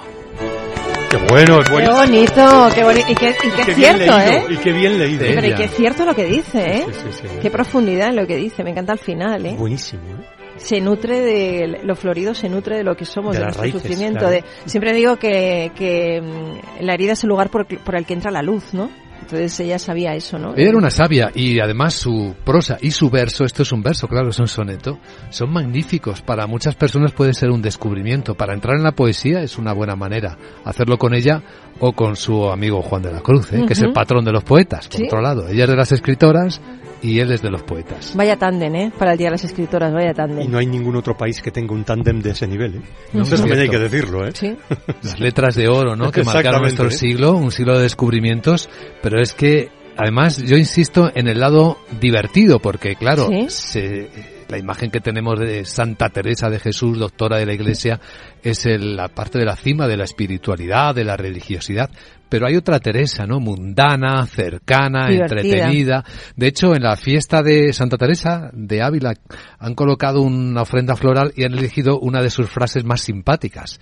[SPEAKER 6] Qué bueno, es
[SPEAKER 2] Qué
[SPEAKER 6] bueno.
[SPEAKER 2] bonito, qué bonito. Y qué, y qué
[SPEAKER 6] Qué bien
[SPEAKER 2] cierto,
[SPEAKER 6] leído,
[SPEAKER 2] ¿eh?
[SPEAKER 6] Y qué bien leído.
[SPEAKER 2] Pero y qué cierto lo que dice, ¿eh?
[SPEAKER 6] Sí, sí, sí.
[SPEAKER 2] Qué profundidad en lo que dice. Me encanta el final, ¿eh?
[SPEAKER 6] Buenísimo, ¿eh?
[SPEAKER 2] se nutre de lo florido se nutre de lo que somos
[SPEAKER 6] De
[SPEAKER 2] nuestro
[SPEAKER 6] raíces,
[SPEAKER 2] sufrimiento
[SPEAKER 6] claro.
[SPEAKER 2] de siempre digo que, que mm, la herida es el lugar por, por el que entra la luz no entonces ella sabía eso no
[SPEAKER 3] Ella era una sabia y además su prosa y su verso, esto es un verso, claro, es un soneto, son magníficos. Para muchas personas puede ser un descubrimiento. Para entrar en la poesía es una buena manera. Hacerlo con ella o con su amigo Juan de la Cruz, ¿eh? que es el patrón de los poetas, por
[SPEAKER 2] Sí.
[SPEAKER 3] otro lado. Ella es de las escritoras y él es de los poetas.
[SPEAKER 2] vaya tándem eh para el día de las escritoras vaya tándem
[SPEAKER 6] Y no hay ningún otro país que tenga un tándem de ese nivel, ¿eh?
[SPEAKER 3] No,
[SPEAKER 6] Eso
[SPEAKER 3] es
[SPEAKER 6] también hay que decirlo, ¿eh?
[SPEAKER 2] sí
[SPEAKER 3] Las letras de oro, ¿no? Que marcaron nuestro siglo, un siglo de descubrimientos, pero es que, además, yo insisto en el lado divertido, porque claro,
[SPEAKER 2] Sí.
[SPEAKER 3] se- la imagen que tenemos de Santa Teresa de Jesús, doctora de la Iglesia, es el- la parte de la cima de la espiritualidad, de la religiosidad, pero hay otra Teresa, ¿no? Mundana, cercana,
[SPEAKER 2] Divertida.
[SPEAKER 3] entretenida. De hecho, en la fiesta de Santa Teresa de Ávila han colocado una ofrenda floral y han elegido una de sus frases más simpáticas,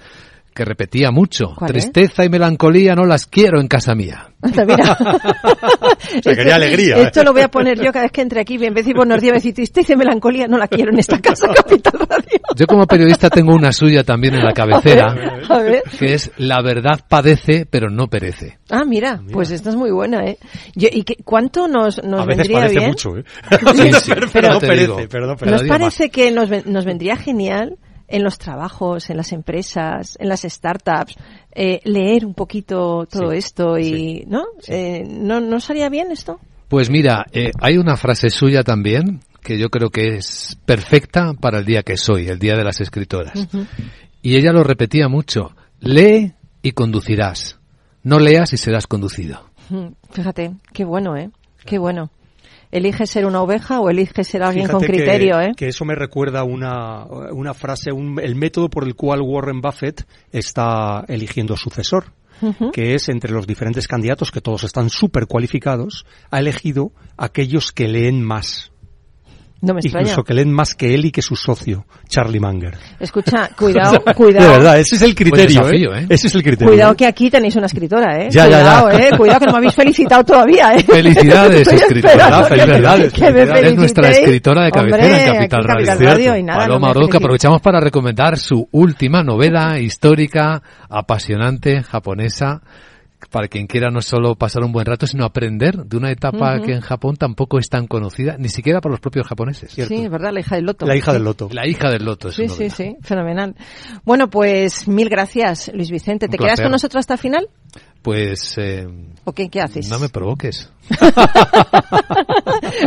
[SPEAKER 3] que repetía mucho. Tristeza y melancolía no las quiero en casa mía.
[SPEAKER 2] Anda, mira.
[SPEAKER 6] sea, quería alegría, ¿eh?
[SPEAKER 2] Esto lo voy a poner yo cada vez que entre aquí. En vez de decir buenos días, decir tristeza y melancolía. No la quiero en esta casa, Capital Radio.
[SPEAKER 3] Yo como periodista tengo una suya también en la cabecera,
[SPEAKER 2] A ver.
[SPEAKER 3] que es la verdad padece pero no perece.
[SPEAKER 2] Ah, mira, pues esta es muy buena, ¿eh? Yo- ¿Y qué, cuánto nos, nos
[SPEAKER 6] A veces
[SPEAKER 2] vendría
[SPEAKER 6] parece
[SPEAKER 2] bien?
[SPEAKER 6] mucho, ¿eh?
[SPEAKER 3] Sí, sí,
[SPEAKER 6] pero,
[SPEAKER 3] pero
[SPEAKER 6] no perece,
[SPEAKER 3] digo.
[SPEAKER 6] pero no perece.
[SPEAKER 2] ¿Nos
[SPEAKER 3] digo
[SPEAKER 2] parece que nos, ven- nos vendría genial en los trabajos, en las empresas, en las startups, eh, leer un poquito todo
[SPEAKER 6] Sí,
[SPEAKER 2] esto y,
[SPEAKER 6] sí,
[SPEAKER 2] ¿no? Eh, ¿no? ¿No sería bien esto?
[SPEAKER 3] Pues mira, eh, hay una frase suya también que yo creo que es perfecta para el día que soy, el día de las escritoras. Y ella lo repetía mucho, lee y conducirás, no leas y serás conducido.
[SPEAKER 2] Fíjate, qué bueno, ¿eh? Qué bueno. ¿Elige ser una oveja o elige ser alguien con
[SPEAKER 6] Fíjate que-
[SPEAKER 2] criterio, eh?
[SPEAKER 6] que eso me recuerda una, una frase, un- el método por el cual Warren Buffett está eligiendo sucesor. Que es entre los diferentes candidatos, que todos están súper cualificados, ha elegido aquellos que leen más.
[SPEAKER 2] No me extraña.
[SPEAKER 6] Incluso que leen más que él y que su socio, Charlie Munger.
[SPEAKER 2] Escucha, cuidado,
[SPEAKER 6] De
[SPEAKER 2] cuidado.
[SPEAKER 6] verdad, ese es el criterio.
[SPEAKER 3] desafío, ¿eh?
[SPEAKER 6] Ese es el criterio.
[SPEAKER 2] Cuidado que aquí tenéis una escritora, ¿eh?
[SPEAKER 6] Ya, ya, ya.
[SPEAKER 2] cuidado, ¿eh? Cuidado que no me habéis felicitado todavía, ¿eh?
[SPEAKER 3] Felicidades, escritora.
[SPEAKER 2] que-
[SPEAKER 6] Felicidades,
[SPEAKER 2] que me
[SPEAKER 6] felicidades.
[SPEAKER 3] Es nuestra escritora de cabecera
[SPEAKER 2] Hombre,
[SPEAKER 3] en Capital Radio.
[SPEAKER 2] Capital
[SPEAKER 6] Cierto.
[SPEAKER 2] Radio y nada,
[SPEAKER 3] Paloma
[SPEAKER 2] no felicito.
[SPEAKER 3] aprovechamos para recomendar su última novela histórica, apasionante, japonesa, para quien quiera no solo pasar un buen rato, sino aprender de una etapa que en Japón tampoco es tan conocida, ni siquiera por los propios japoneses.
[SPEAKER 6] Cierto.
[SPEAKER 2] Sí, es verdad, la hija del loto.
[SPEAKER 6] La hija del loto.
[SPEAKER 3] La hija del loto es
[SPEAKER 2] Sí, sí, sí, fenomenal. Bueno, pues mil gracias, Luis Vicente. ¿Te
[SPEAKER 3] Un
[SPEAKER 2] quedas
[SPEAKER 3] placer.
[SPEAKER 2] con nosotros hasta el final?
[SPEAKER 3] Pues eh,
[SPEAKER 2] ¿O qué, qué haces?
[SPEAKER 3] no me provoques.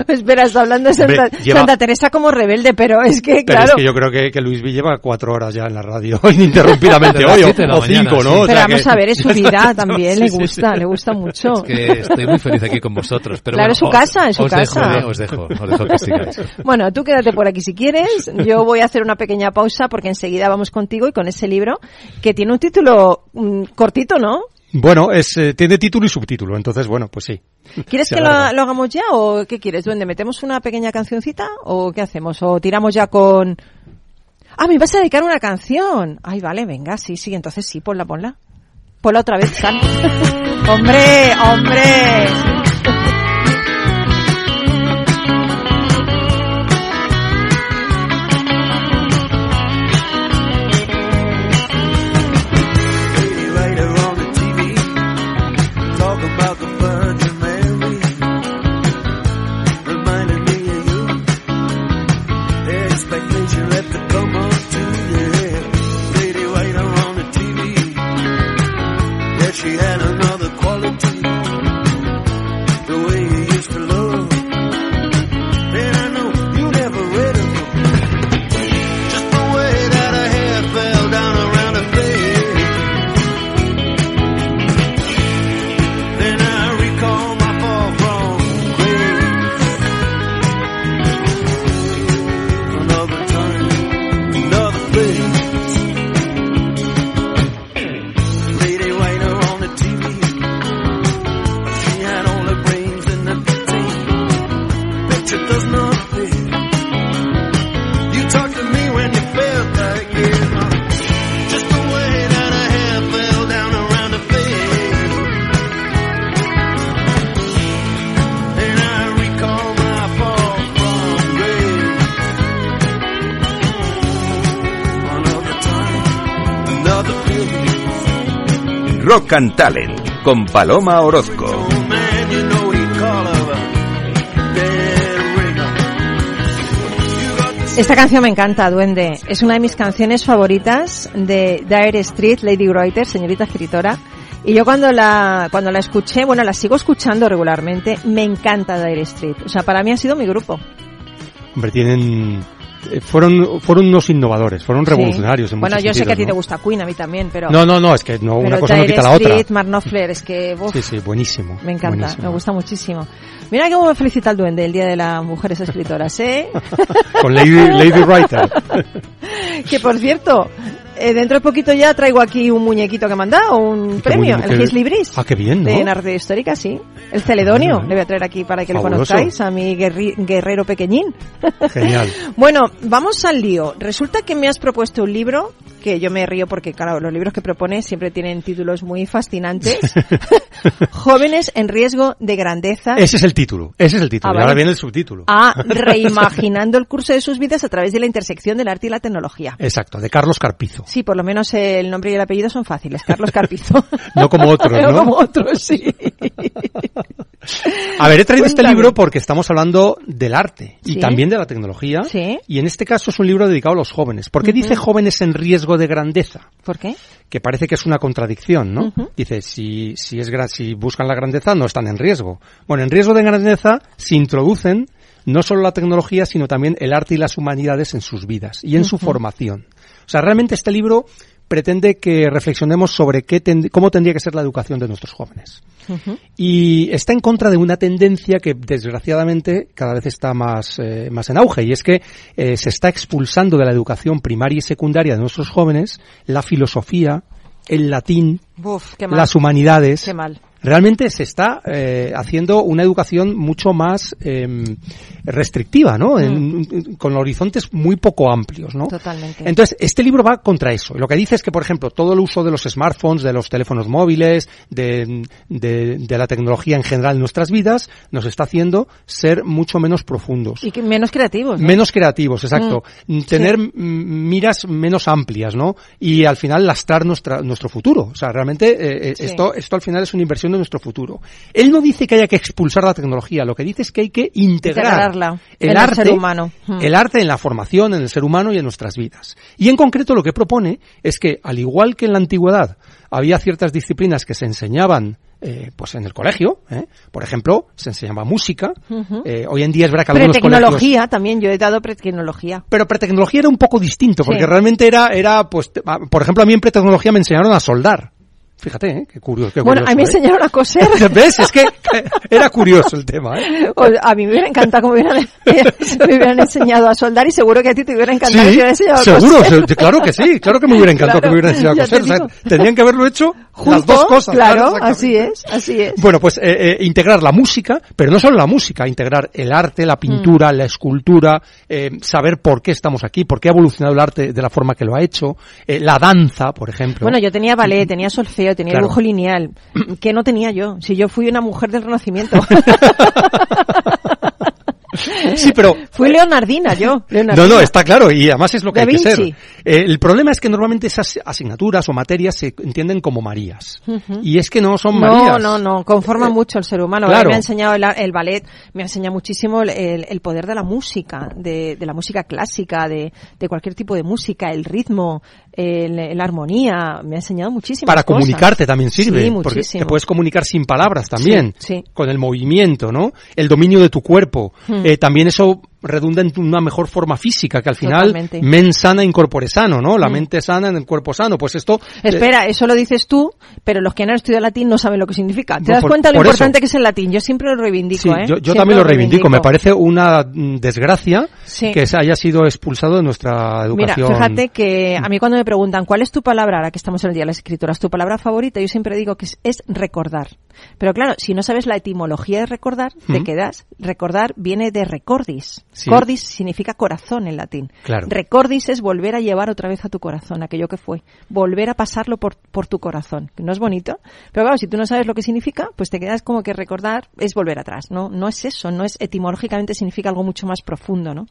[SPEAKER 2] Espera, está hablando de Santa,
[SPEAKER 6] Hombre, lleva-
[SPEAKER 2] Santa Teresa como rebelde, pero es que,
[SPEAKER 6] Pero
[SPEAKER 2] claro.
[SPEAKER 6] es que yo creo que, que Luis V lleva cuatro horas ya en la radio ininterrumpidamente hoy, o,
[SPEAKER 3] mañana,
[SPEAKER 6] cinco,
[SPEAKER 3] sí.
[SPEAKER 6] ¿no? O
[SPEAKER 2] Pero
[SPEAKER 6] sea
[SPEAKER 2] vamos
[SPEAKER 6] que-
[SPEAKER 2] a ver, es su vida también,
[SPEAKER 6] Sí,
[SPEAKER 2] le
[SPEAKER 6] sí,
[SPEAKER 2] gusta,
[SPEAKER 6] sí.
[SPEAKER 2] le gusta mucho.
[SPEAKER 3] Es que estoy muy feliz aquí con vosotros. Pero
[SPEAKER 2] Claro,
[SPEAKER 3] bueno,
[SPEAKER 2] es su casa, es su
[SPEAKER 3] os
[SPEAKER 2] casa.
[SPEAKER 3] Dejo, eh, os dejo, os dejo que sigáis.
[SPEAKER 2] Bueno, tú quédate por aquí si quieres. Yo voy a hacer una pequeña pausa porque enseguida vamos contigo y con ese libro que tiene un título mm, cortito, ¿no?
[SPEAKER 6] Bueno, es, eh, tiene título y subtítulo, entonces, bueno, pues sí.
[SPEAKER 2] ¿Quieres que lo, hagamos ya o qué quieres, Duende? ¿Metemos una pequeña cancioncita o qué hacemos? ¿O tiramos ya con...? Ah, me vas a dedicar una canción. Ay, vale, venga, sí, sí, entonces sí, ponla, ponla. Ponla otra vez, Sal. ¡Hombre, hombre!
[SPEAKER 8] Ringer. You got the
[SPEAKER 2] Esta canción me encanta, Duende. Es una de mis canciones favoritas de Dire Street, Lady Writer, señorita escritora. Y yo cuando la, cuando la escuché, bueno, la sigo escuchando regularmente, me encanta Dire Street. O sea, para mí ha sido mi grupo.
[SPEAKER 6] Hombre, tienen... eh, Fueron, fueron unos innovadores, fueron revolucionarios
[SPEAKER 2] Sí.
[SPEAKER 6] en
[SPEAKER 2] Bueno, yo sé que a ti te gusta Queen, a mí también, pero...
[SPEAKER 6] No, no, no, es que no, una cosa no quita la otra.
[SPEAKER 2] Street, Mark Knopfler, es que... uf,
[SPEAKER 6] Sí, sí, buenísimo.
[SPEAKER 2] Me encanta,
[SPEAKER 6] buenísimo.
[SPEAKER 2] me gusta muchísimo. Mira cómo me felicita el duende el Día de las Mujeres Escritoras, ¿eh?
[SPEAKER 6] Con Lady, Lady Writer.
[SPEAKER 2] que por cierto, eh, dentro de poquito ya traigo aquí un muñequito que me han dado, un premio, el Gis Libris.
[SPEAKER 6] Ah, qué bien, ¿no?
[SPEAKER 2] De narrativa histórica, sí. El Celedonio,
[SPEAKER 6] Ah.
[SPEAKER 2] le voy a traer aquí para que
[SPEAKER 6] Fabuloso.
[SPEAKER 2] lo conozcáis, a mi guerrero pequeñín.
[SPEAKER 6] Genial.
[SPEAKER 2] Bueno, vamos al lío. Resulta que me has propuesto un libro que yo me río porque, claro, los libros que propones siempre tienen títulos muy fascinantes. Jóvenes en riesgo de grandeza.
[SPEAKER 6] Ese es el título, ese es el título.
[SPEAKER 2] Ah,
[SPEAKER 6] y ahora
[SPEAKER 2] vale.
[SPEAKER 6] viene el subtítulo.
[SPEAKER 2] A reimaginando el curso de sus vidas a través de la intersección del arte y la tecnología.
[SPEAKER 6] Exacto, de Carlos Carpizo.
[SPEAKER 2] Sí, por lo menos el nombre y el apellido son fáciles. Carlos Carpizo.
[SPEAKER 6] No como otros,
[SPEAKER 2] No
[SPEAKER 6] ¿no?
[SPEAKER 2] como otros, sí.
[SPEAKER 6] A ver, he traído este
[SPEAKER 2] Cuéntame.
[SPEAKER 6] libro porque estamos hablando del arte y
[SPEAKER 2] Sí.
[SPEAKER 6] también de la tecnología.
[SPEAKER 2] Sí.
[SPEAKER 6] Y en este caso es un libro dedicado a los jóvenes. ¿Por qué dice jóvenes en riesgo de grandeza?
[SPEAKER 2] ¿Por qué?
[SPEAKER 6] Que parece que es una contradicción, ¿no?
[SPEAKER 2] Ujú.
[SPEAKER 6] Dice, si, si, es, gra- si buscan la grandeza, no están en riesgo. Bueno, en riesgo de grandeza se introducen no solo la tecnología, sino también el arte y las humanidades en sus vidas y en su formación. O sea, realmente este libro pretende que reflexionemos sobre qué ten- cómo tendría que ser la educación de nuestros jóvenes. Y está en contra de una tendencia que desgraciadamente cada vez está más, eh, más en auge y es que eh, se está expulsando de la educación primaria y secundaria de nuestros jóvenes la filosofía, el latín,
[SPEAKER 2] Uf, qué mal.
[SPEAKER 6] las humanidades.
[SPEAKER 2] Qué mal.
[SPEAKER 6] Realmente se está eh, haciendo una educación mucho más em, restrictiva, ¿no? En- con horizontes muy poco amplios, ¿no?
[SPEAKER 2] Totalmente.
[SPEAKER 6] Entonces, este libro va contra eso. Lo que dice es que, por ejemplo, todo el uso de los smartphones, de los teléfonos móviles, de, de- de la tecnología en general en nuestras vidas, nos está haciendo ser mucho menos profundos.
[SPEAKER 2] Y que menos creativos. ¿no?
[SPEAKER 6] Menos creativos, exacto.
[SPEAKER 2] Mm,
[SPEAKER 6] Tener
[SPEAKER 2] sí.
[SPEAKER 6] mm, miras menos amplias, ¿no? Y al final lastrar nuestra, nuestro futuro. O sea, realmente eh, eh,
[SPEAKER 2] Sí.
[SPEAKER 6] esto, esto al final es una inversión de nuestro futuro. Él no dice que haya que expulsar la tecnología, lo que dice es que hay que integrar
[SPEAKER 2] Integrarla
[SPEAKER 6] el
[SPEAKER 2] en el
[SPEAKER 6] arte,
[SPEAKER 2] ser humano. Mm.
[SPEAKER 6] el arte en la formación, en el ser humano y en nuestras vidas. Y en concreto lo que propone es que, al igual que en la antigüedad había ciertas disciplinas que se enseñaban eh, pues en el colegio, ¿eh? por ejemplo, se enseñaba música. eh, hoy en día es verdad que algunos colegios
[SPEAKER 2] Pretecnología, también yo he dado pretecnología.
[SPEAKER 6] pero pretecnología era un poco distinto, porque
[SPEAKER 2] Sí.
[SPEAKER 6] realmente era, era, pues, ah, por ejemplo, a mí en pretecnología me enseñaron a soldar. Fíjate, ¿eh? qué curioso. Qué
[SPEAKER 2] Bueno, a mí me
[SPEAKER 6] ¿eh?
[SPEAKER 2] enseñaron a coser.
[SPEAKER 6] ¿Ves? Es que era curioso el tema, ¿eh?
[SPEAKER 2] O- a mí me hubiera encantado que me hubieran, me hubieran enseñado a soldar y seguro que a ti te hubiera encantado que
[SPEAKER 6] Sí,
[SPEAKER 2] hubieran enseñado a
[SPEAKER 6] seguro,
[SPEAKER 2] coser.
[SPEAKER 6] se- claro que sí, claro que me hubiera encantado
[SPEAKER 2] Claro,
[SPEAKER 6] que me hubieran enseñado a coser. O sea, tendrían que haberlo hecho
[SPEAKER 2] Junto,
[SPEAKER 6] las dos cosas.
[SPEAKER 2] claro, así es, así es.
[SPEAKER 6] Bueno, pues eh, eh, integrar la música, pero no solo la música, integrar el arte, la pintura,
[SPEAKER 2] Mm.
[SPEAKER 6] la escultura, eh, saber por qué estamos aquí, por qué ha evolucionado el arte de la forma que lo ha hecho, eh, la danza, por ejemplo.
[SPEAKER 2] Bueno, yo tenía ballet, tenía solfeo, tenía
[SPEAKER 6] Claro.
[SPEAKER 2] dibujo lineal. que no tenía yo? Si yo fui una mujer del Renacimiento.
[SPEAKER 6] Sí, pero
[SPEAKER 2] fui leonardina yo.
[SPEAKER 6] No,
[SPEAKER 2] leonardina.
[SPEAKER 6] no, está claro, y además es lo que
[SPEAKER 2] Da
[SPEAKER 6] hay que ser. Eh, el problema es que normalmente esas asignaturas o materias se entienden como Marías. Y es que no son
[SPEAKER 2] No,
[SPEAKER 6] Marías.
[SPEAKER 2] no, no, conforma
[SPEAKER 6] Eh,
[SPEAKER 2] mucho el ser humano.
[SPEAKER 6] claro.
[SPEAKER 2] Me ha enseñado el, el ballet, me ha enseñado muchísimo el, el- el poder de la música, de, de la música clásica, de, de cualquier tipo de música, el ritmo, el- la armonía. Me ha enseñado muchísimo.
[SPEAKER 6] Para comunicarte también sirve,
[SPEAKER 2] Sí,
[SPEAKER 6] porque te puedes comunicar sin palabras también,
[SPEAKER 2] Sí, sí.
[SPEAKER 6] con el movimiento, ¿no? El dominio de tu cuerpo.
[SPEAKER 2] Hmm.
[SPEAKER 6] Eh, también eso redunda en una mejor forma física, que al final,
[SPEAKER 2] Totalmente.
[SPEAKER 6] men sana in corpore sano, ¿no? La
[SPEAKER 2] Hmm.
[SPEAKER 6] mente sana en el cuerpo sano. Pues esto... eh,
[SPEAKER 2] Espera, eso lo dices tú, pero los que no han estudiado latín no saben lo que significa. ¿Te das
[SPEAKER 6] por-
[SPEAKER 2] cuenta lo
[SPEAKER 6] eso.
[SPEAKER 2] importante que es el latín? Yo siempre lo reivindico,
[SPEAKER 6] Sí,
[SPEAKER 2] ¿eh?
[SPEAKER 6] yo, yo también lo reivindico. Me parece una mm, desgracia
[SPEAKER 2] Sí.
[SPEAKER 6] que se haya sido expulsado de nuestra
[SPEAKER 2] Mira,
[SPEAKER 6] educación.
[SPEAKER 2] fíjate que a mí cuando me preguntan cuál es tu palabra, ahora que estamos en el Día de las Escrituras, tu palabra favorita, yo siempre digo que es, es recordar. Pero claro, si no sabes la etimología de recordar, te quedas. Recordar viene de recordis.
[SPEAKER 6] Sí.
[SPEAKER 2] Cordis significa corazón en latín.
[SPEAKER 6] Claro.
[SPEAKER 2] Recordis es volver a llevar otra vez a tu corazón aquello que fue. Volver a pasarlo por, por tu corazón. ¿No es bonito? Pero claro, si tú no sabes lo que significa, pues te quedas como que recordar es volver atrás. No, no es eso. No es etimológicamente significa algo mucho más profundo, ¿no?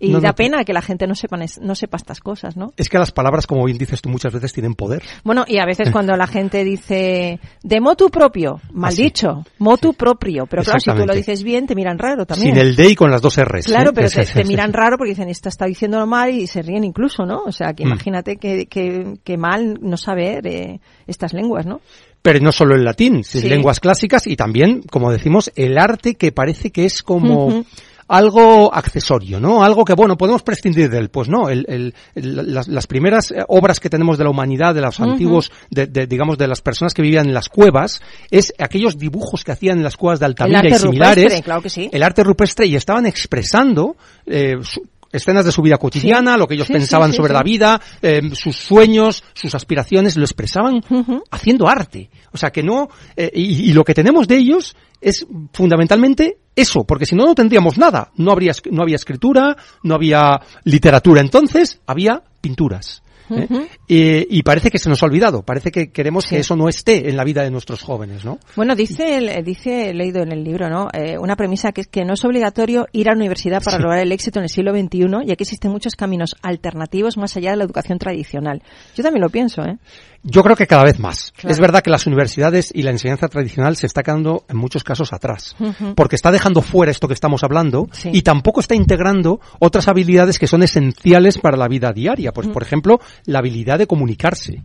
[SPEAKER 2] Y
[SPEAKER 6] No,
[SPEAKER 2] da
[SPEAKER 6] no,
[SPEAKER 2] pena que la gente no sepa, no sepa estas cosas, ¿no?
[SPEAKER 6] Es que las palabras, como bien dices tú, muchas veces tienen poder.
[SPEAKER 2] Bueno, y a veces cuando la gente dice de motu propio, mal
[SPEAKER 6] Así.
[SPEAKER 2] dicho, motu propio, pero claro, si tú lo dices bien, te miran raro también.
[SPEAKER 6] Sin el D y con las dos R's.
[SPEAKER 2] Claro,
[SPEAKER 6] ¿eh?
[SPEAKER 2] pero te, miran raro porque dicen, esta está diciéndolo mal y se ríen incluso, ¿no? O sea, que
[SPEAKER 6] Mm.
[SPEAKER 2] imagínate que, que, que mal no saber eh, estas lenguas, ¿no?
[SPEAKER 6] Pero no solo el latín, sin
[SPEAKER 2] Sí.
[SPEAKER 6] lenguas clásicas y también, como decimos, el arte que parece que es como. Algo accesorio, ¿no? Algo que, bueno, podemos prescindir de él. Pues no, el, el- el- las, las primeras eh, obras que tenemos de la humanidad, de los antiguos, de, de, digamos, de las personas que vivían en las cuevas, es aquellos dibujos que hacían en las cuevas de Altamira y similares.
[SPEAKER 2] rupestre, claro que sí.
[SPEAKER 6] El arte rupestre y estaban expresando eh, su- escenas de su vida cotidiana, lo que ellos
[SPEAKER 2] Sí,
[SPEAKER 6] pensaban
[SPEAKER 2] sí,
[SPEAKER 6] sobre la vida, eh, sus sueños, sus aspiraciones, lo expresaban haciendo arte. O sea que no, eh, y, y lo que tenemos de ellos es fundamentalmente eso, porque si no, no tendríamos nada. No habría, no había escritura, no había literatura. Entonces, había pinturas. ¿Eh? Eh, y parece que se nos ha olvidado. Parece que queremos
[SPEAKER 2] Sí.
[SPEAKER 6] que eso no esté en la vida de nuestros jóvenes, ¿no?
[SPEAKER 2] Bueno, dice, el- dice, he leído en el libro, ¿no? Eh, una premisa que es que no es obligatorio ir a la universidad para
[SPEAKER 6] Sí.
[SPEAKER 2] lograr el éxito en el siglo XXI, ya que existen muchos caminos alternativos más allá de la educación tradicional. Yo también lo pienso, ¿eh?
[SPEAKER 6] Yo creo que cada vez más.
[SPEAKER 2] Claro.
[SPEAKER 6] Es verdad que las universidades y la enseñanza tradicional se está quedando en muchos casos atrás, porque está dejando fuera esto que estamos hablando
[SPEAKER 2] Sí.
[SPEAKER 6] y tampoco está integrando otras habilidades que son esenciales para la vida diaria. Pues, por ejemplo, la habilidad de comunicarse,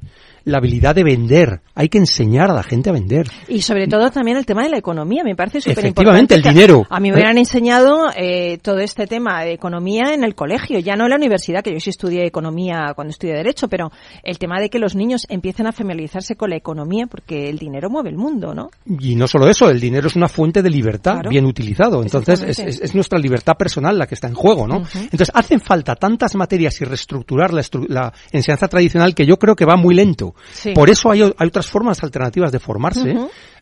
[SPEAKER 6] la habilidad de vender. Hay que enseñar a la gente a vender.
[SPEAKER 2] Y sobre todo también el tema de la economía, me parece súper
[SPEAKER 6] Efectivamente, el dinero.
[SPEAKER 2] A mí me
[SPEAKER 6] ¿Eh?
[SPEAKER 2] hubieran enseñado eh, todo este tema de economía en el colegio, ya no en la universidad, que yo sí estudié economía cuando estudié Derecho, pero el tema de que los niños empiecen a familiarizarse con la economía, porque el dinero mueve el mundo, ¿no?
[SPEAKER 6] Y no solo eso, el dinero es una fuente de libertad
[SPEAKER 2] Claro.
[SPEAKER 6] bien utilizado. Entonces, es,
[SPEAKER 2] Exactamente.
[SPEAKER 6] es- es nuestra libertad personal la que está en juego, ¿no? Entonces, hacen falta tantas materias y reestructurar la, la enseñanza tradicional que yo creo que va muy lento.
[SPEAKER 2] Sí.
[SPEAKER 6] Por eso hay, hay otras formas alternativas de formarse.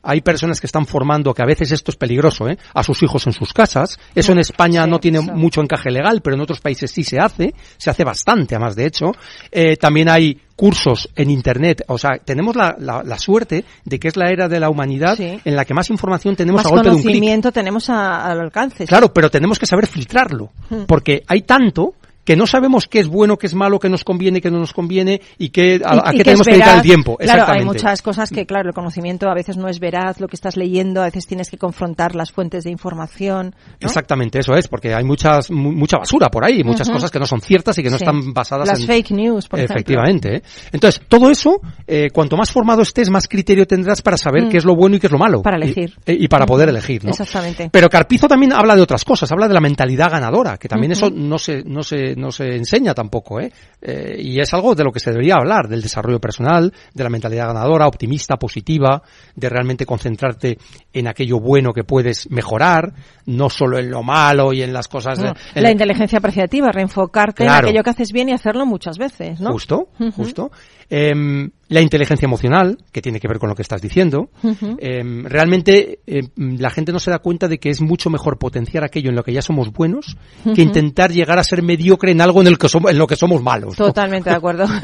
[SPEAKER 6] Hay personas que están formando, que a veces esto es peligroso, ¿eh? a sus hijos en sus casas. Eso en España
[SPEAKER 2] Sí,
[SPEAKER 6] no tiene
[SPEAKER 2] eso.
[SPEAKER 6] mucho encaje legal, pero en otros países sí se hace. Se hace bastante, además, de hecho. Eh, también hay cursos en Internet. O sea, tenemos la, la- la suerte de que es la era de la humanidad
[SPEAKER 2] Sí.
[SPEAKER 6] en la que más información tenemos
[SPEAKER 2] Más
[SPEAKER 6] a golpe de un clic.
[SPEAKER 2] conocimiento tenemos a- al alcance.
[SPEAKER 6] Claro, pero tenemos que saber filtrarlo,
[SPEAKER 2] Hmm.
[SPEAKER 6] porque hay tanto que no sabemos qué es bueno, qué es malo, qué nos conviene, qué no nos conviene y qué, a,
[SPEAKER 2] Y-
[SPEAKER 6] a
[SPEAKER 2] y
[SPEAKER 6] qué
[SPEAKER 2] que
[SPEAKER 6] tenemos que dedicar el tiempo.
[SPEAKER 2] Claro, hay muchas cosas que, claro, el conocimiento a veces no es veraz, lo que estás leyendo, a veces tienes que confrontar las fuentes de información. ¿no?
[SPEAKER 6] Exactamente, eso es, porque hay muchas, mu- mucha basura por ahí, muchas cosas que no son ciertas y que no
[SPEAKER 2] Sí.
[SPEAKER 6] están basadas
[SPEAKER 2] Las
[SPEAKER 6] en...
[SPEAKER 2] fake news, por ejemplo.
[SPEAKER 6] Efectivamente. ¿eh? Entonces, todo eso, eh, cuanto más formado estés, más criterio tendrás para saber
[SPEAKER 2] Mm.
[SPEAKER 6] qué es lo bueno y qué es lo malo.
[SPEAKER 2] Para elegir.
[SPEAKER 6] Y, y para poder elegir, ¿no?
[SPEAKER 2] Exactamente.
[SPEAKER 6] Pero Carpizo también habla de otras cosas, habla de la mentalidad ganadora, que también eso no se, no se, no se enseña tampoco, ¿eh? Eh, y es algo de lo que se debería hablar, del desarrollo personal, de la mentalidad ganadora, optimista, positiva, de realmente concentrarte en aquello bueno que puedes mejorar, no solo en lo malo y en las cosas
[SPEAKER 2] No,
[SPEAKER 6] en
[SPEAKER 2] la inteligencia apreciativa, reenfocarte
[SPEAKER 6] Claro.
[SPEAKER 2] en aquello que haces bien y hacerlo muchas veces, ¿no?
[SPEAKER 6] Justo, justo. Em, la inteligencia emocional, que tiene que ver con lo que estás diciendo.
[SPEAKER 2] Ujú.
[SPEAKER 6] Eh, realmente eh, la gente no se da cuenta de que es mucho mejor potenciar aquello en lo que ya somos buenos
[SPEAKER 2] Ujú.
[SPEAKER 6] que intentar llegar a ser mediocre en algo en, el que somos, en lo que somos malos. ¿no?
[SPEAKER 2] Totalmente de acuerdo.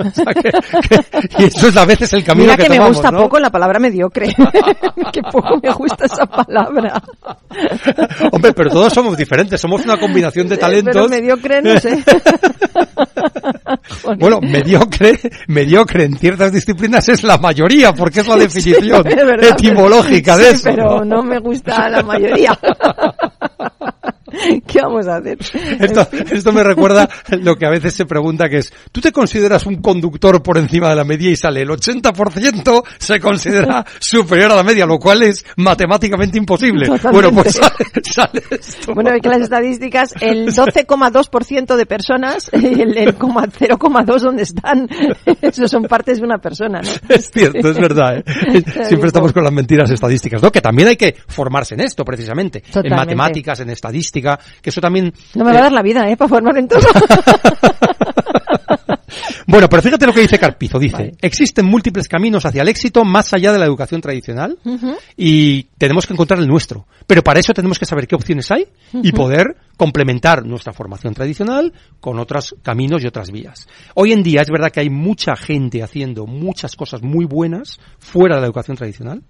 [SPEAKER 6] Y eso es a veces el camino
[SPEAKER 2] Mira
[SPEAKER 6] que,
[SPEAKER 2] que, me
[SPEAKER 6] tomamos,
[SPEAKER 2] gusta
[SPEAKER 6] ¿no?
[SPEAKER 2] poco la palabra mediocre. que poco me gusta esa palabra.
[SPEAKER 6] Hombre, pero todos somos diferentes, somos una combinación de talentos.
[SPEAKER 2] Pero mediocre, no sé.
[SPEAKER 6] Bueno, mediocre, mediocre en ciertas disciplinas es la mayoría, porque es la definición
[SPEAKER 2] es verdad,
[SPEAKER 6] etimológica
[SPEAKER 2] pero-
[SPEAKER 6] de
[SPEAKER 2] sí,
[SPEAKER 6] eso.
[SPEAKER 2] pero no me gusta la mayoría. ¿Qué vamos a hacer?
[SPEAKER 6] Esto, esto me recuerda lo que a veces se pregunta que es, ¿tú te consideras un conductor por encima de la media y sale el 80% se considera superior a la media, lo cual es matemáticamente imposible?
[SPEAKER 2] Totalmente.
[SPEAKER 6] Bueno, pues sale, sale esto.
[SPEAKER 2] Bueno, es que las estadísticas, el 12,2% de personas, el, el coma 0,2 donde están, eso son partes de una persona, ¿no?
[SPEAKER 6] Es cierto, es verdad. ¿eh? Siempre estamos con las mentiras estadísticas, ¿no? Que también hay que formarse en esto, precisamente.
[SPEAKER 2] Totalmente.
[SPEAKER 6] En matemáticas, en que eso también...
[SPEAKER 2] No me va a dar la vida, ¿eh? Para formarme en todo.
[SPEAKER 6] Bueno, pero fíjate lo que dice Carpizo. Dice, existen múltiples caminos hacia el éxito más allá de la educación tradicional y tenemos que encontrar el nuestro. Pero para eso tenemos que saber qué opciones hay y poder complementar nuestra formación tradicional con otros caminos y otras vías. Hoy en día es verdad que hay mucha gente haciendo muchas cosas muy buenas fuera de la educación tradicional.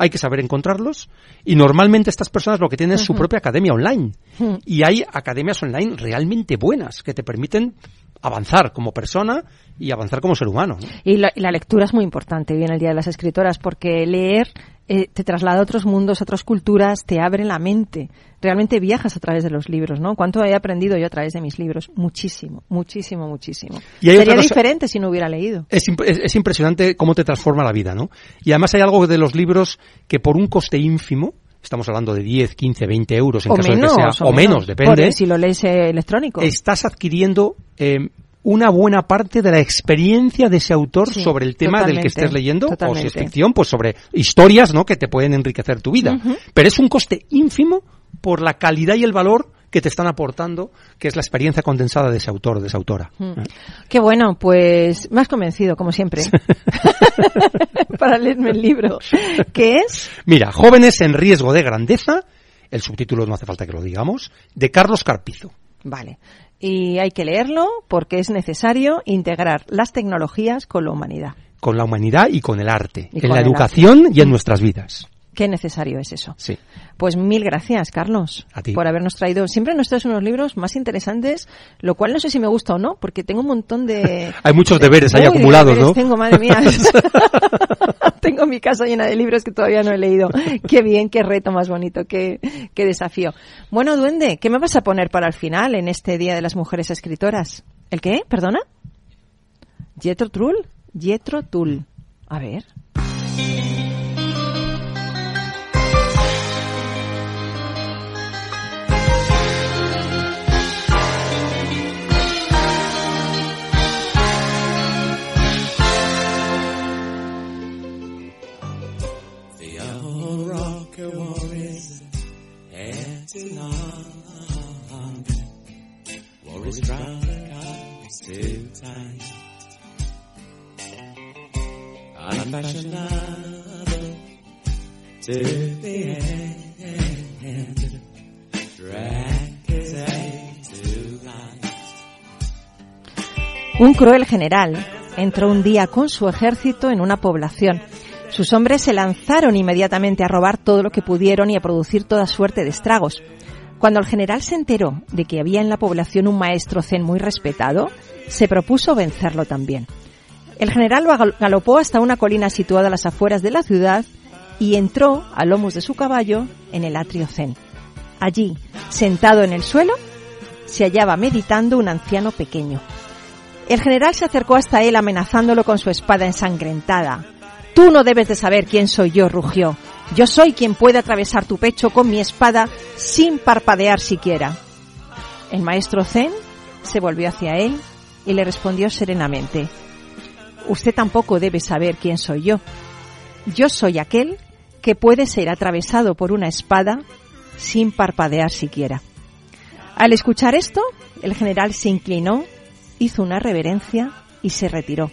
[SPEAKER 6] Hay que saber encontrarlos y normalmente estas personas lo que tienen es su propia academia online.
[SPEAKER 2] Ujú.
[SPEAKER 6] Y hay academias online realmente buenas que te permiten avanzar como persona y avanzar como ser humano. ¿no?
[SPEAKER 2] Y la, y la lectura es muy importante en el Día de las Escritoras, porque leer eh, te traslada a otros mundos, a otras culturas, te abre la mente. Realmente viajas a través de los libros, ¿no? ¿Cuánto he aprendido yo a través de mis libros? Muchísimo, muchísimo, muchísimo.
[SPEAKER 6] Y
[SPEAKER 2] Sería
[SPEAKER 6] cosa-
[SPEAKER 2] diferente si no hubiera leído.
[SPEAKER 6] Es, imp- es- es impresionante cómo te transforma la vida, ¿no? Y además hay algo de los libros que por un coste ínfimo, estamos hablando de 10, 15, 20 euros en
[SPEAKER 2] o
[SPEAKER 6] caso
[SPEAKER 2] menos,
[SPEAKER 6] de que sea, o menos, depende,
[SPEAKER 2] Por- si lo lees eh, electrónico.
[SPEAKER 6] estás adquiriendo eh, una buena parte de la experiencia de ese autor
[SPEAKER 2] Sí,
[SPEAKER 6] sobre el tema del que estés leyendo, o si es ficción, pues sobre historias, ¿no? Que te pueden enriquecer tu vida. Pero es un coste ínfimo por la calidad y el valor que te están aportando, que es la experiencia condensada de ese autor o de esa autora.
[SPEAKER 2] Mm. Qué bueno, pues me has convencido, como siempre, para leerme el libro. ¿Qué es?
[SPEAKER 6] Mira, Jóvenes en riesgo de grandeza, el subtítulo no hace falta que lo digamos, de Carlos Carpizo.
[SPEAKER 2] Vale. Y hay que leerlo porque es necesario integrar las tecnologías con la humanidad.
[SPEAKER 6] Con la humanidad y con el arte,
[SPEAKER 2] Y
[SPEAKER 6] en la educación y en
[SPEAKER 2] Mm.
[SPEAKER 6] nuestras vidas.
[SPEAKER 2] Qué necesario es eso.
[SPEAKER 6] Sí.
[SPEAKER 2] Pues mil gracias, Carlos,
[SPEAKER 6] A ti.
[SPEAKER 2] por habernos traído. Siempre nos traes unos libros más interesantes, lo cual no sé si me gusta o no, porque tengo un montón de...
[SPEAKER 6] Hay muchos deberes ahí
[SPEAKER 2] de
[SPEAKER 6] acumulados, ¿no?
[SPEAKER 2] Tengo, madre mía. tengo mi casa llena de libros que todavía no he leído. Qué bien, qué reto más bonito, qué, qué desafío. Bueno, Duende, ¿qué me vas a poner para el final en este Día de las Mujeres Escritoras? ¿El qué? ¿Perdona? ¿Jetro Tull? Jetro Tull. A ver.
[SPEAKER 8] To the end. Drag his to light.
[SPEAKER 2] Un cruel general entró un día con su ejército en una población. Sus hombres se lanzaron inmediatamente a robar todo lo que pudieron y a producir toda suerte de estragos. Cuando el general se enteró de que había en la población un maestro zen muy respetado, se propuso vencerlo también. El general lo galopó hasta una colina situada a las afueras de la ciudad y entró a lomos de su caballo en el atrio zen. Allí, sentado en el suelo, se hallaba meditando un anciano pequeño. El general se acercó hasta él amenazándolo con su espada ensangrentada. Tú no debes de saber quién soy yo, rugió. Yo soy quien puede atravesar tu pecho con mi espada sin parpadear siquiera. El maestro Zen se volvió hacia él y le respondió serenamente. Usted tampoco debe saber quién soy yo. Yo soy aquel que puede ser atravesado por una espada sin parpadear siquiera. Al escuchar esto, el general se inclinó, hizo una reverencia y se retiró.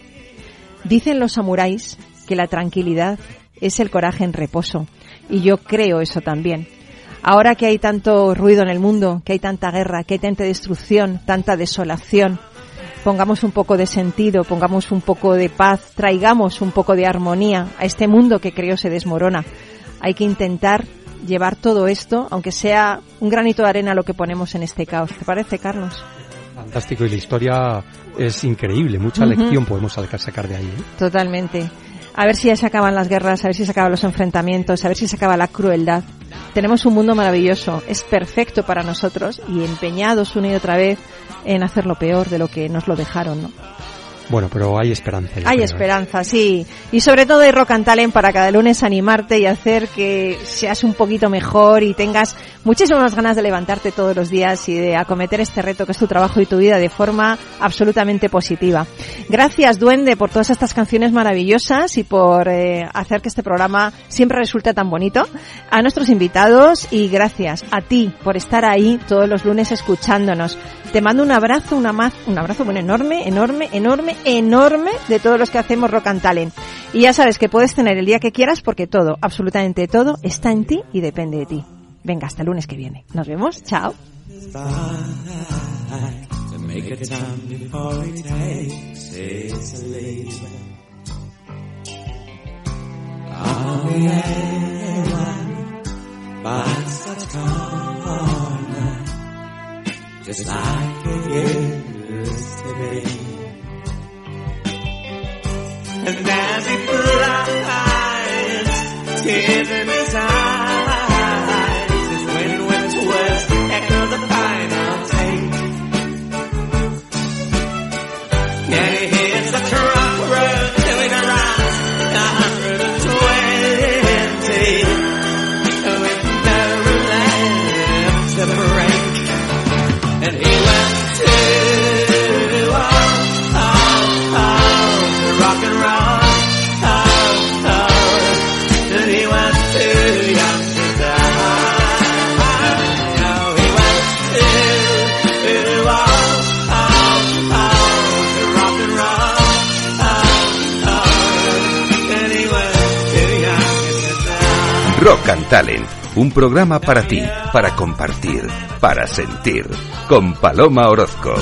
[SPEAKER 2] Dicen los samuráis que la tranquilidad es el coraje en reposo. Y yo creo eso también. Ahora que hay tanto ruido en el mundo, que hay tanta guerra, que hay tanta destrucción, tanta desolación, pongamos un poco de sentido, pongamos un poco de paz, traigamos un poco de armonía a este mundo que creo se desmorona. Hay que intentar llevar todo esto, aunque sea un granito de arena lo que ponemos en este caos. ¿Te parece, Carlos?
[SPEAKER 6] Fantástico y la historia es increíble, mucha lección podemos sacar sacar de ahí. ¿eh?
[SPEAKER 2] Totalmente. A ver si ya se acaban las guerras, a ver si se acaban los enfrentamientos, a ver si se acaba la crueldad. Tenemos un mundo maravilloso, es perfecto para nosotros y empeñados una y otra vez en hacer lo peor de lo que nos lo dejaron, ¿no?
[SPEAKER 6] Bueno, pero hay esperanza.
[SPEAKER 2] Hay
[SPEAKER 6] creo, ¿eh?
[SPEAKER 2] esperanza, sí. Y sobre todo hay Rock and Talent para cada lunes animarte y hacer que seas un poquito mejor y tengas muchísimas ganas de levantarte todos los días y de acometer este reto que es tu trabajo y tu vida de forma absolutamente positiva. Gracias, Duende, por todas estas canciones maravillosas y por eh, hacer que este programa siempre resulte tan bonito. A nuestros invitados y gracias a ti por estar ahí todos los lunes escuchándonos. Te mando un abrazo, una un abrazo bueno, enorme, enorme, enorme, enorme de todos los que hacemos Rock and Talent. Y ya sabes que puedes tener el día que quieras porque todo, absolutamente todo, está en ti y depende de ti. Venga, hasta el lunes que viene. Nos vemos. Chao.
[SPEAKER 8] And as he flies, tears in Rock and
[SPEAKER 1] Talent, un programa para ti, para compartir, para sentir, con Paloma Orozco.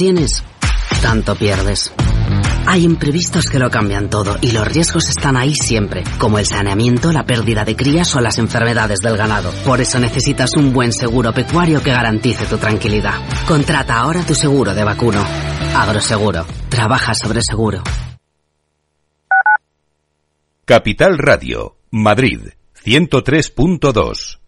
[SPEAKER 9] Tienes, tanto pierdes. Hay imprevistos que lo cambian todo y los riesgos están ahí siempre, como el saneamiento, la pérdida de crías o las enfermedades del ganado. Por eso necesitas un buen seguro pecuario que garantice tu tranquilidad. Contrata ahora tu seguro de vacuno. Agroseguro. Trabaja sobre seguro.
[SPEAKER 1] Capital Radio, Madrid, 103.2.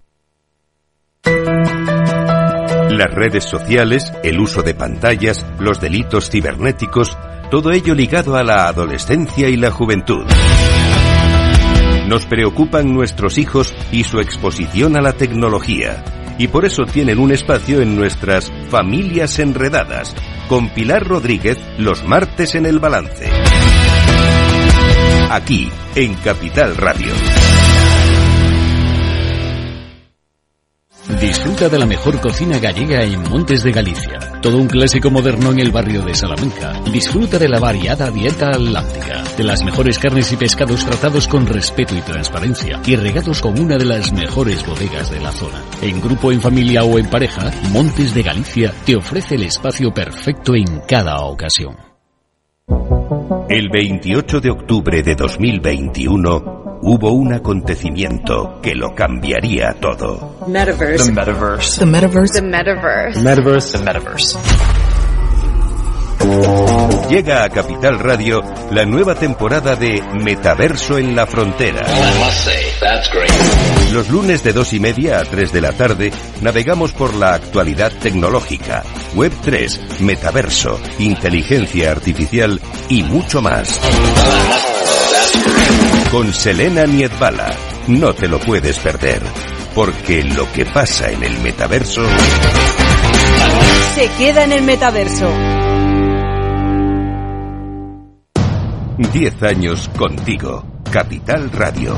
[SPEAKER 1] Las redes sociales, el uso de pantallas, los delitos cibernéticos, todo ello ligado a la adolescencia y la juventud. Nos preocupan nuestros hijos y su exposición a la tecnología. Y por eso tienen un espacio en nuestras familias enredadas, con Pilar Rodríguez los martes en el balance. Aquí, en Capital Radio.
[SPEAKER 10] Disfruta de la mejor cocina gallega en Montes de Galicia. Todo un clásico moderno en el barrio de Salamanca. Disfruta de la variada dieta atlántica, de las mejores carnes y pescados tratados con respeto y transparencia y regados con una de las mejores bodegas de la zona. En grupo, en familia o en pareja, Montes de Galicia te ofrece el espacio perfecto en cada ocasión.
[SPEAKER 1] El 28 de octubre de 2021 hubo un acontecimiento que lo cambiaría todo.
[SPEAKER 11] Metaverse.
[SPEAKER 12] The metaverse.
[SPEAKER 11] The metaverse. The metaverse.
[SPEAKER 12] Metaverse. The metaverse.
[SPEAKER 1] Llega a Capital Radio la nueva temporada de Metaverso en la Frontera. Los lunes de dos y media a 3 de la tarde navegamos por la actualidad tecnológica, Web 3, Metaverso, inteligencia artificial y mucho más. Con Selena Niedbala. No te lo puedes perder, porque lo que pasa en el metaverso
[SPEAKER 11] Se queda en el metaverso.
[SPEAKER 1] 10 años contigo. Capital Radio.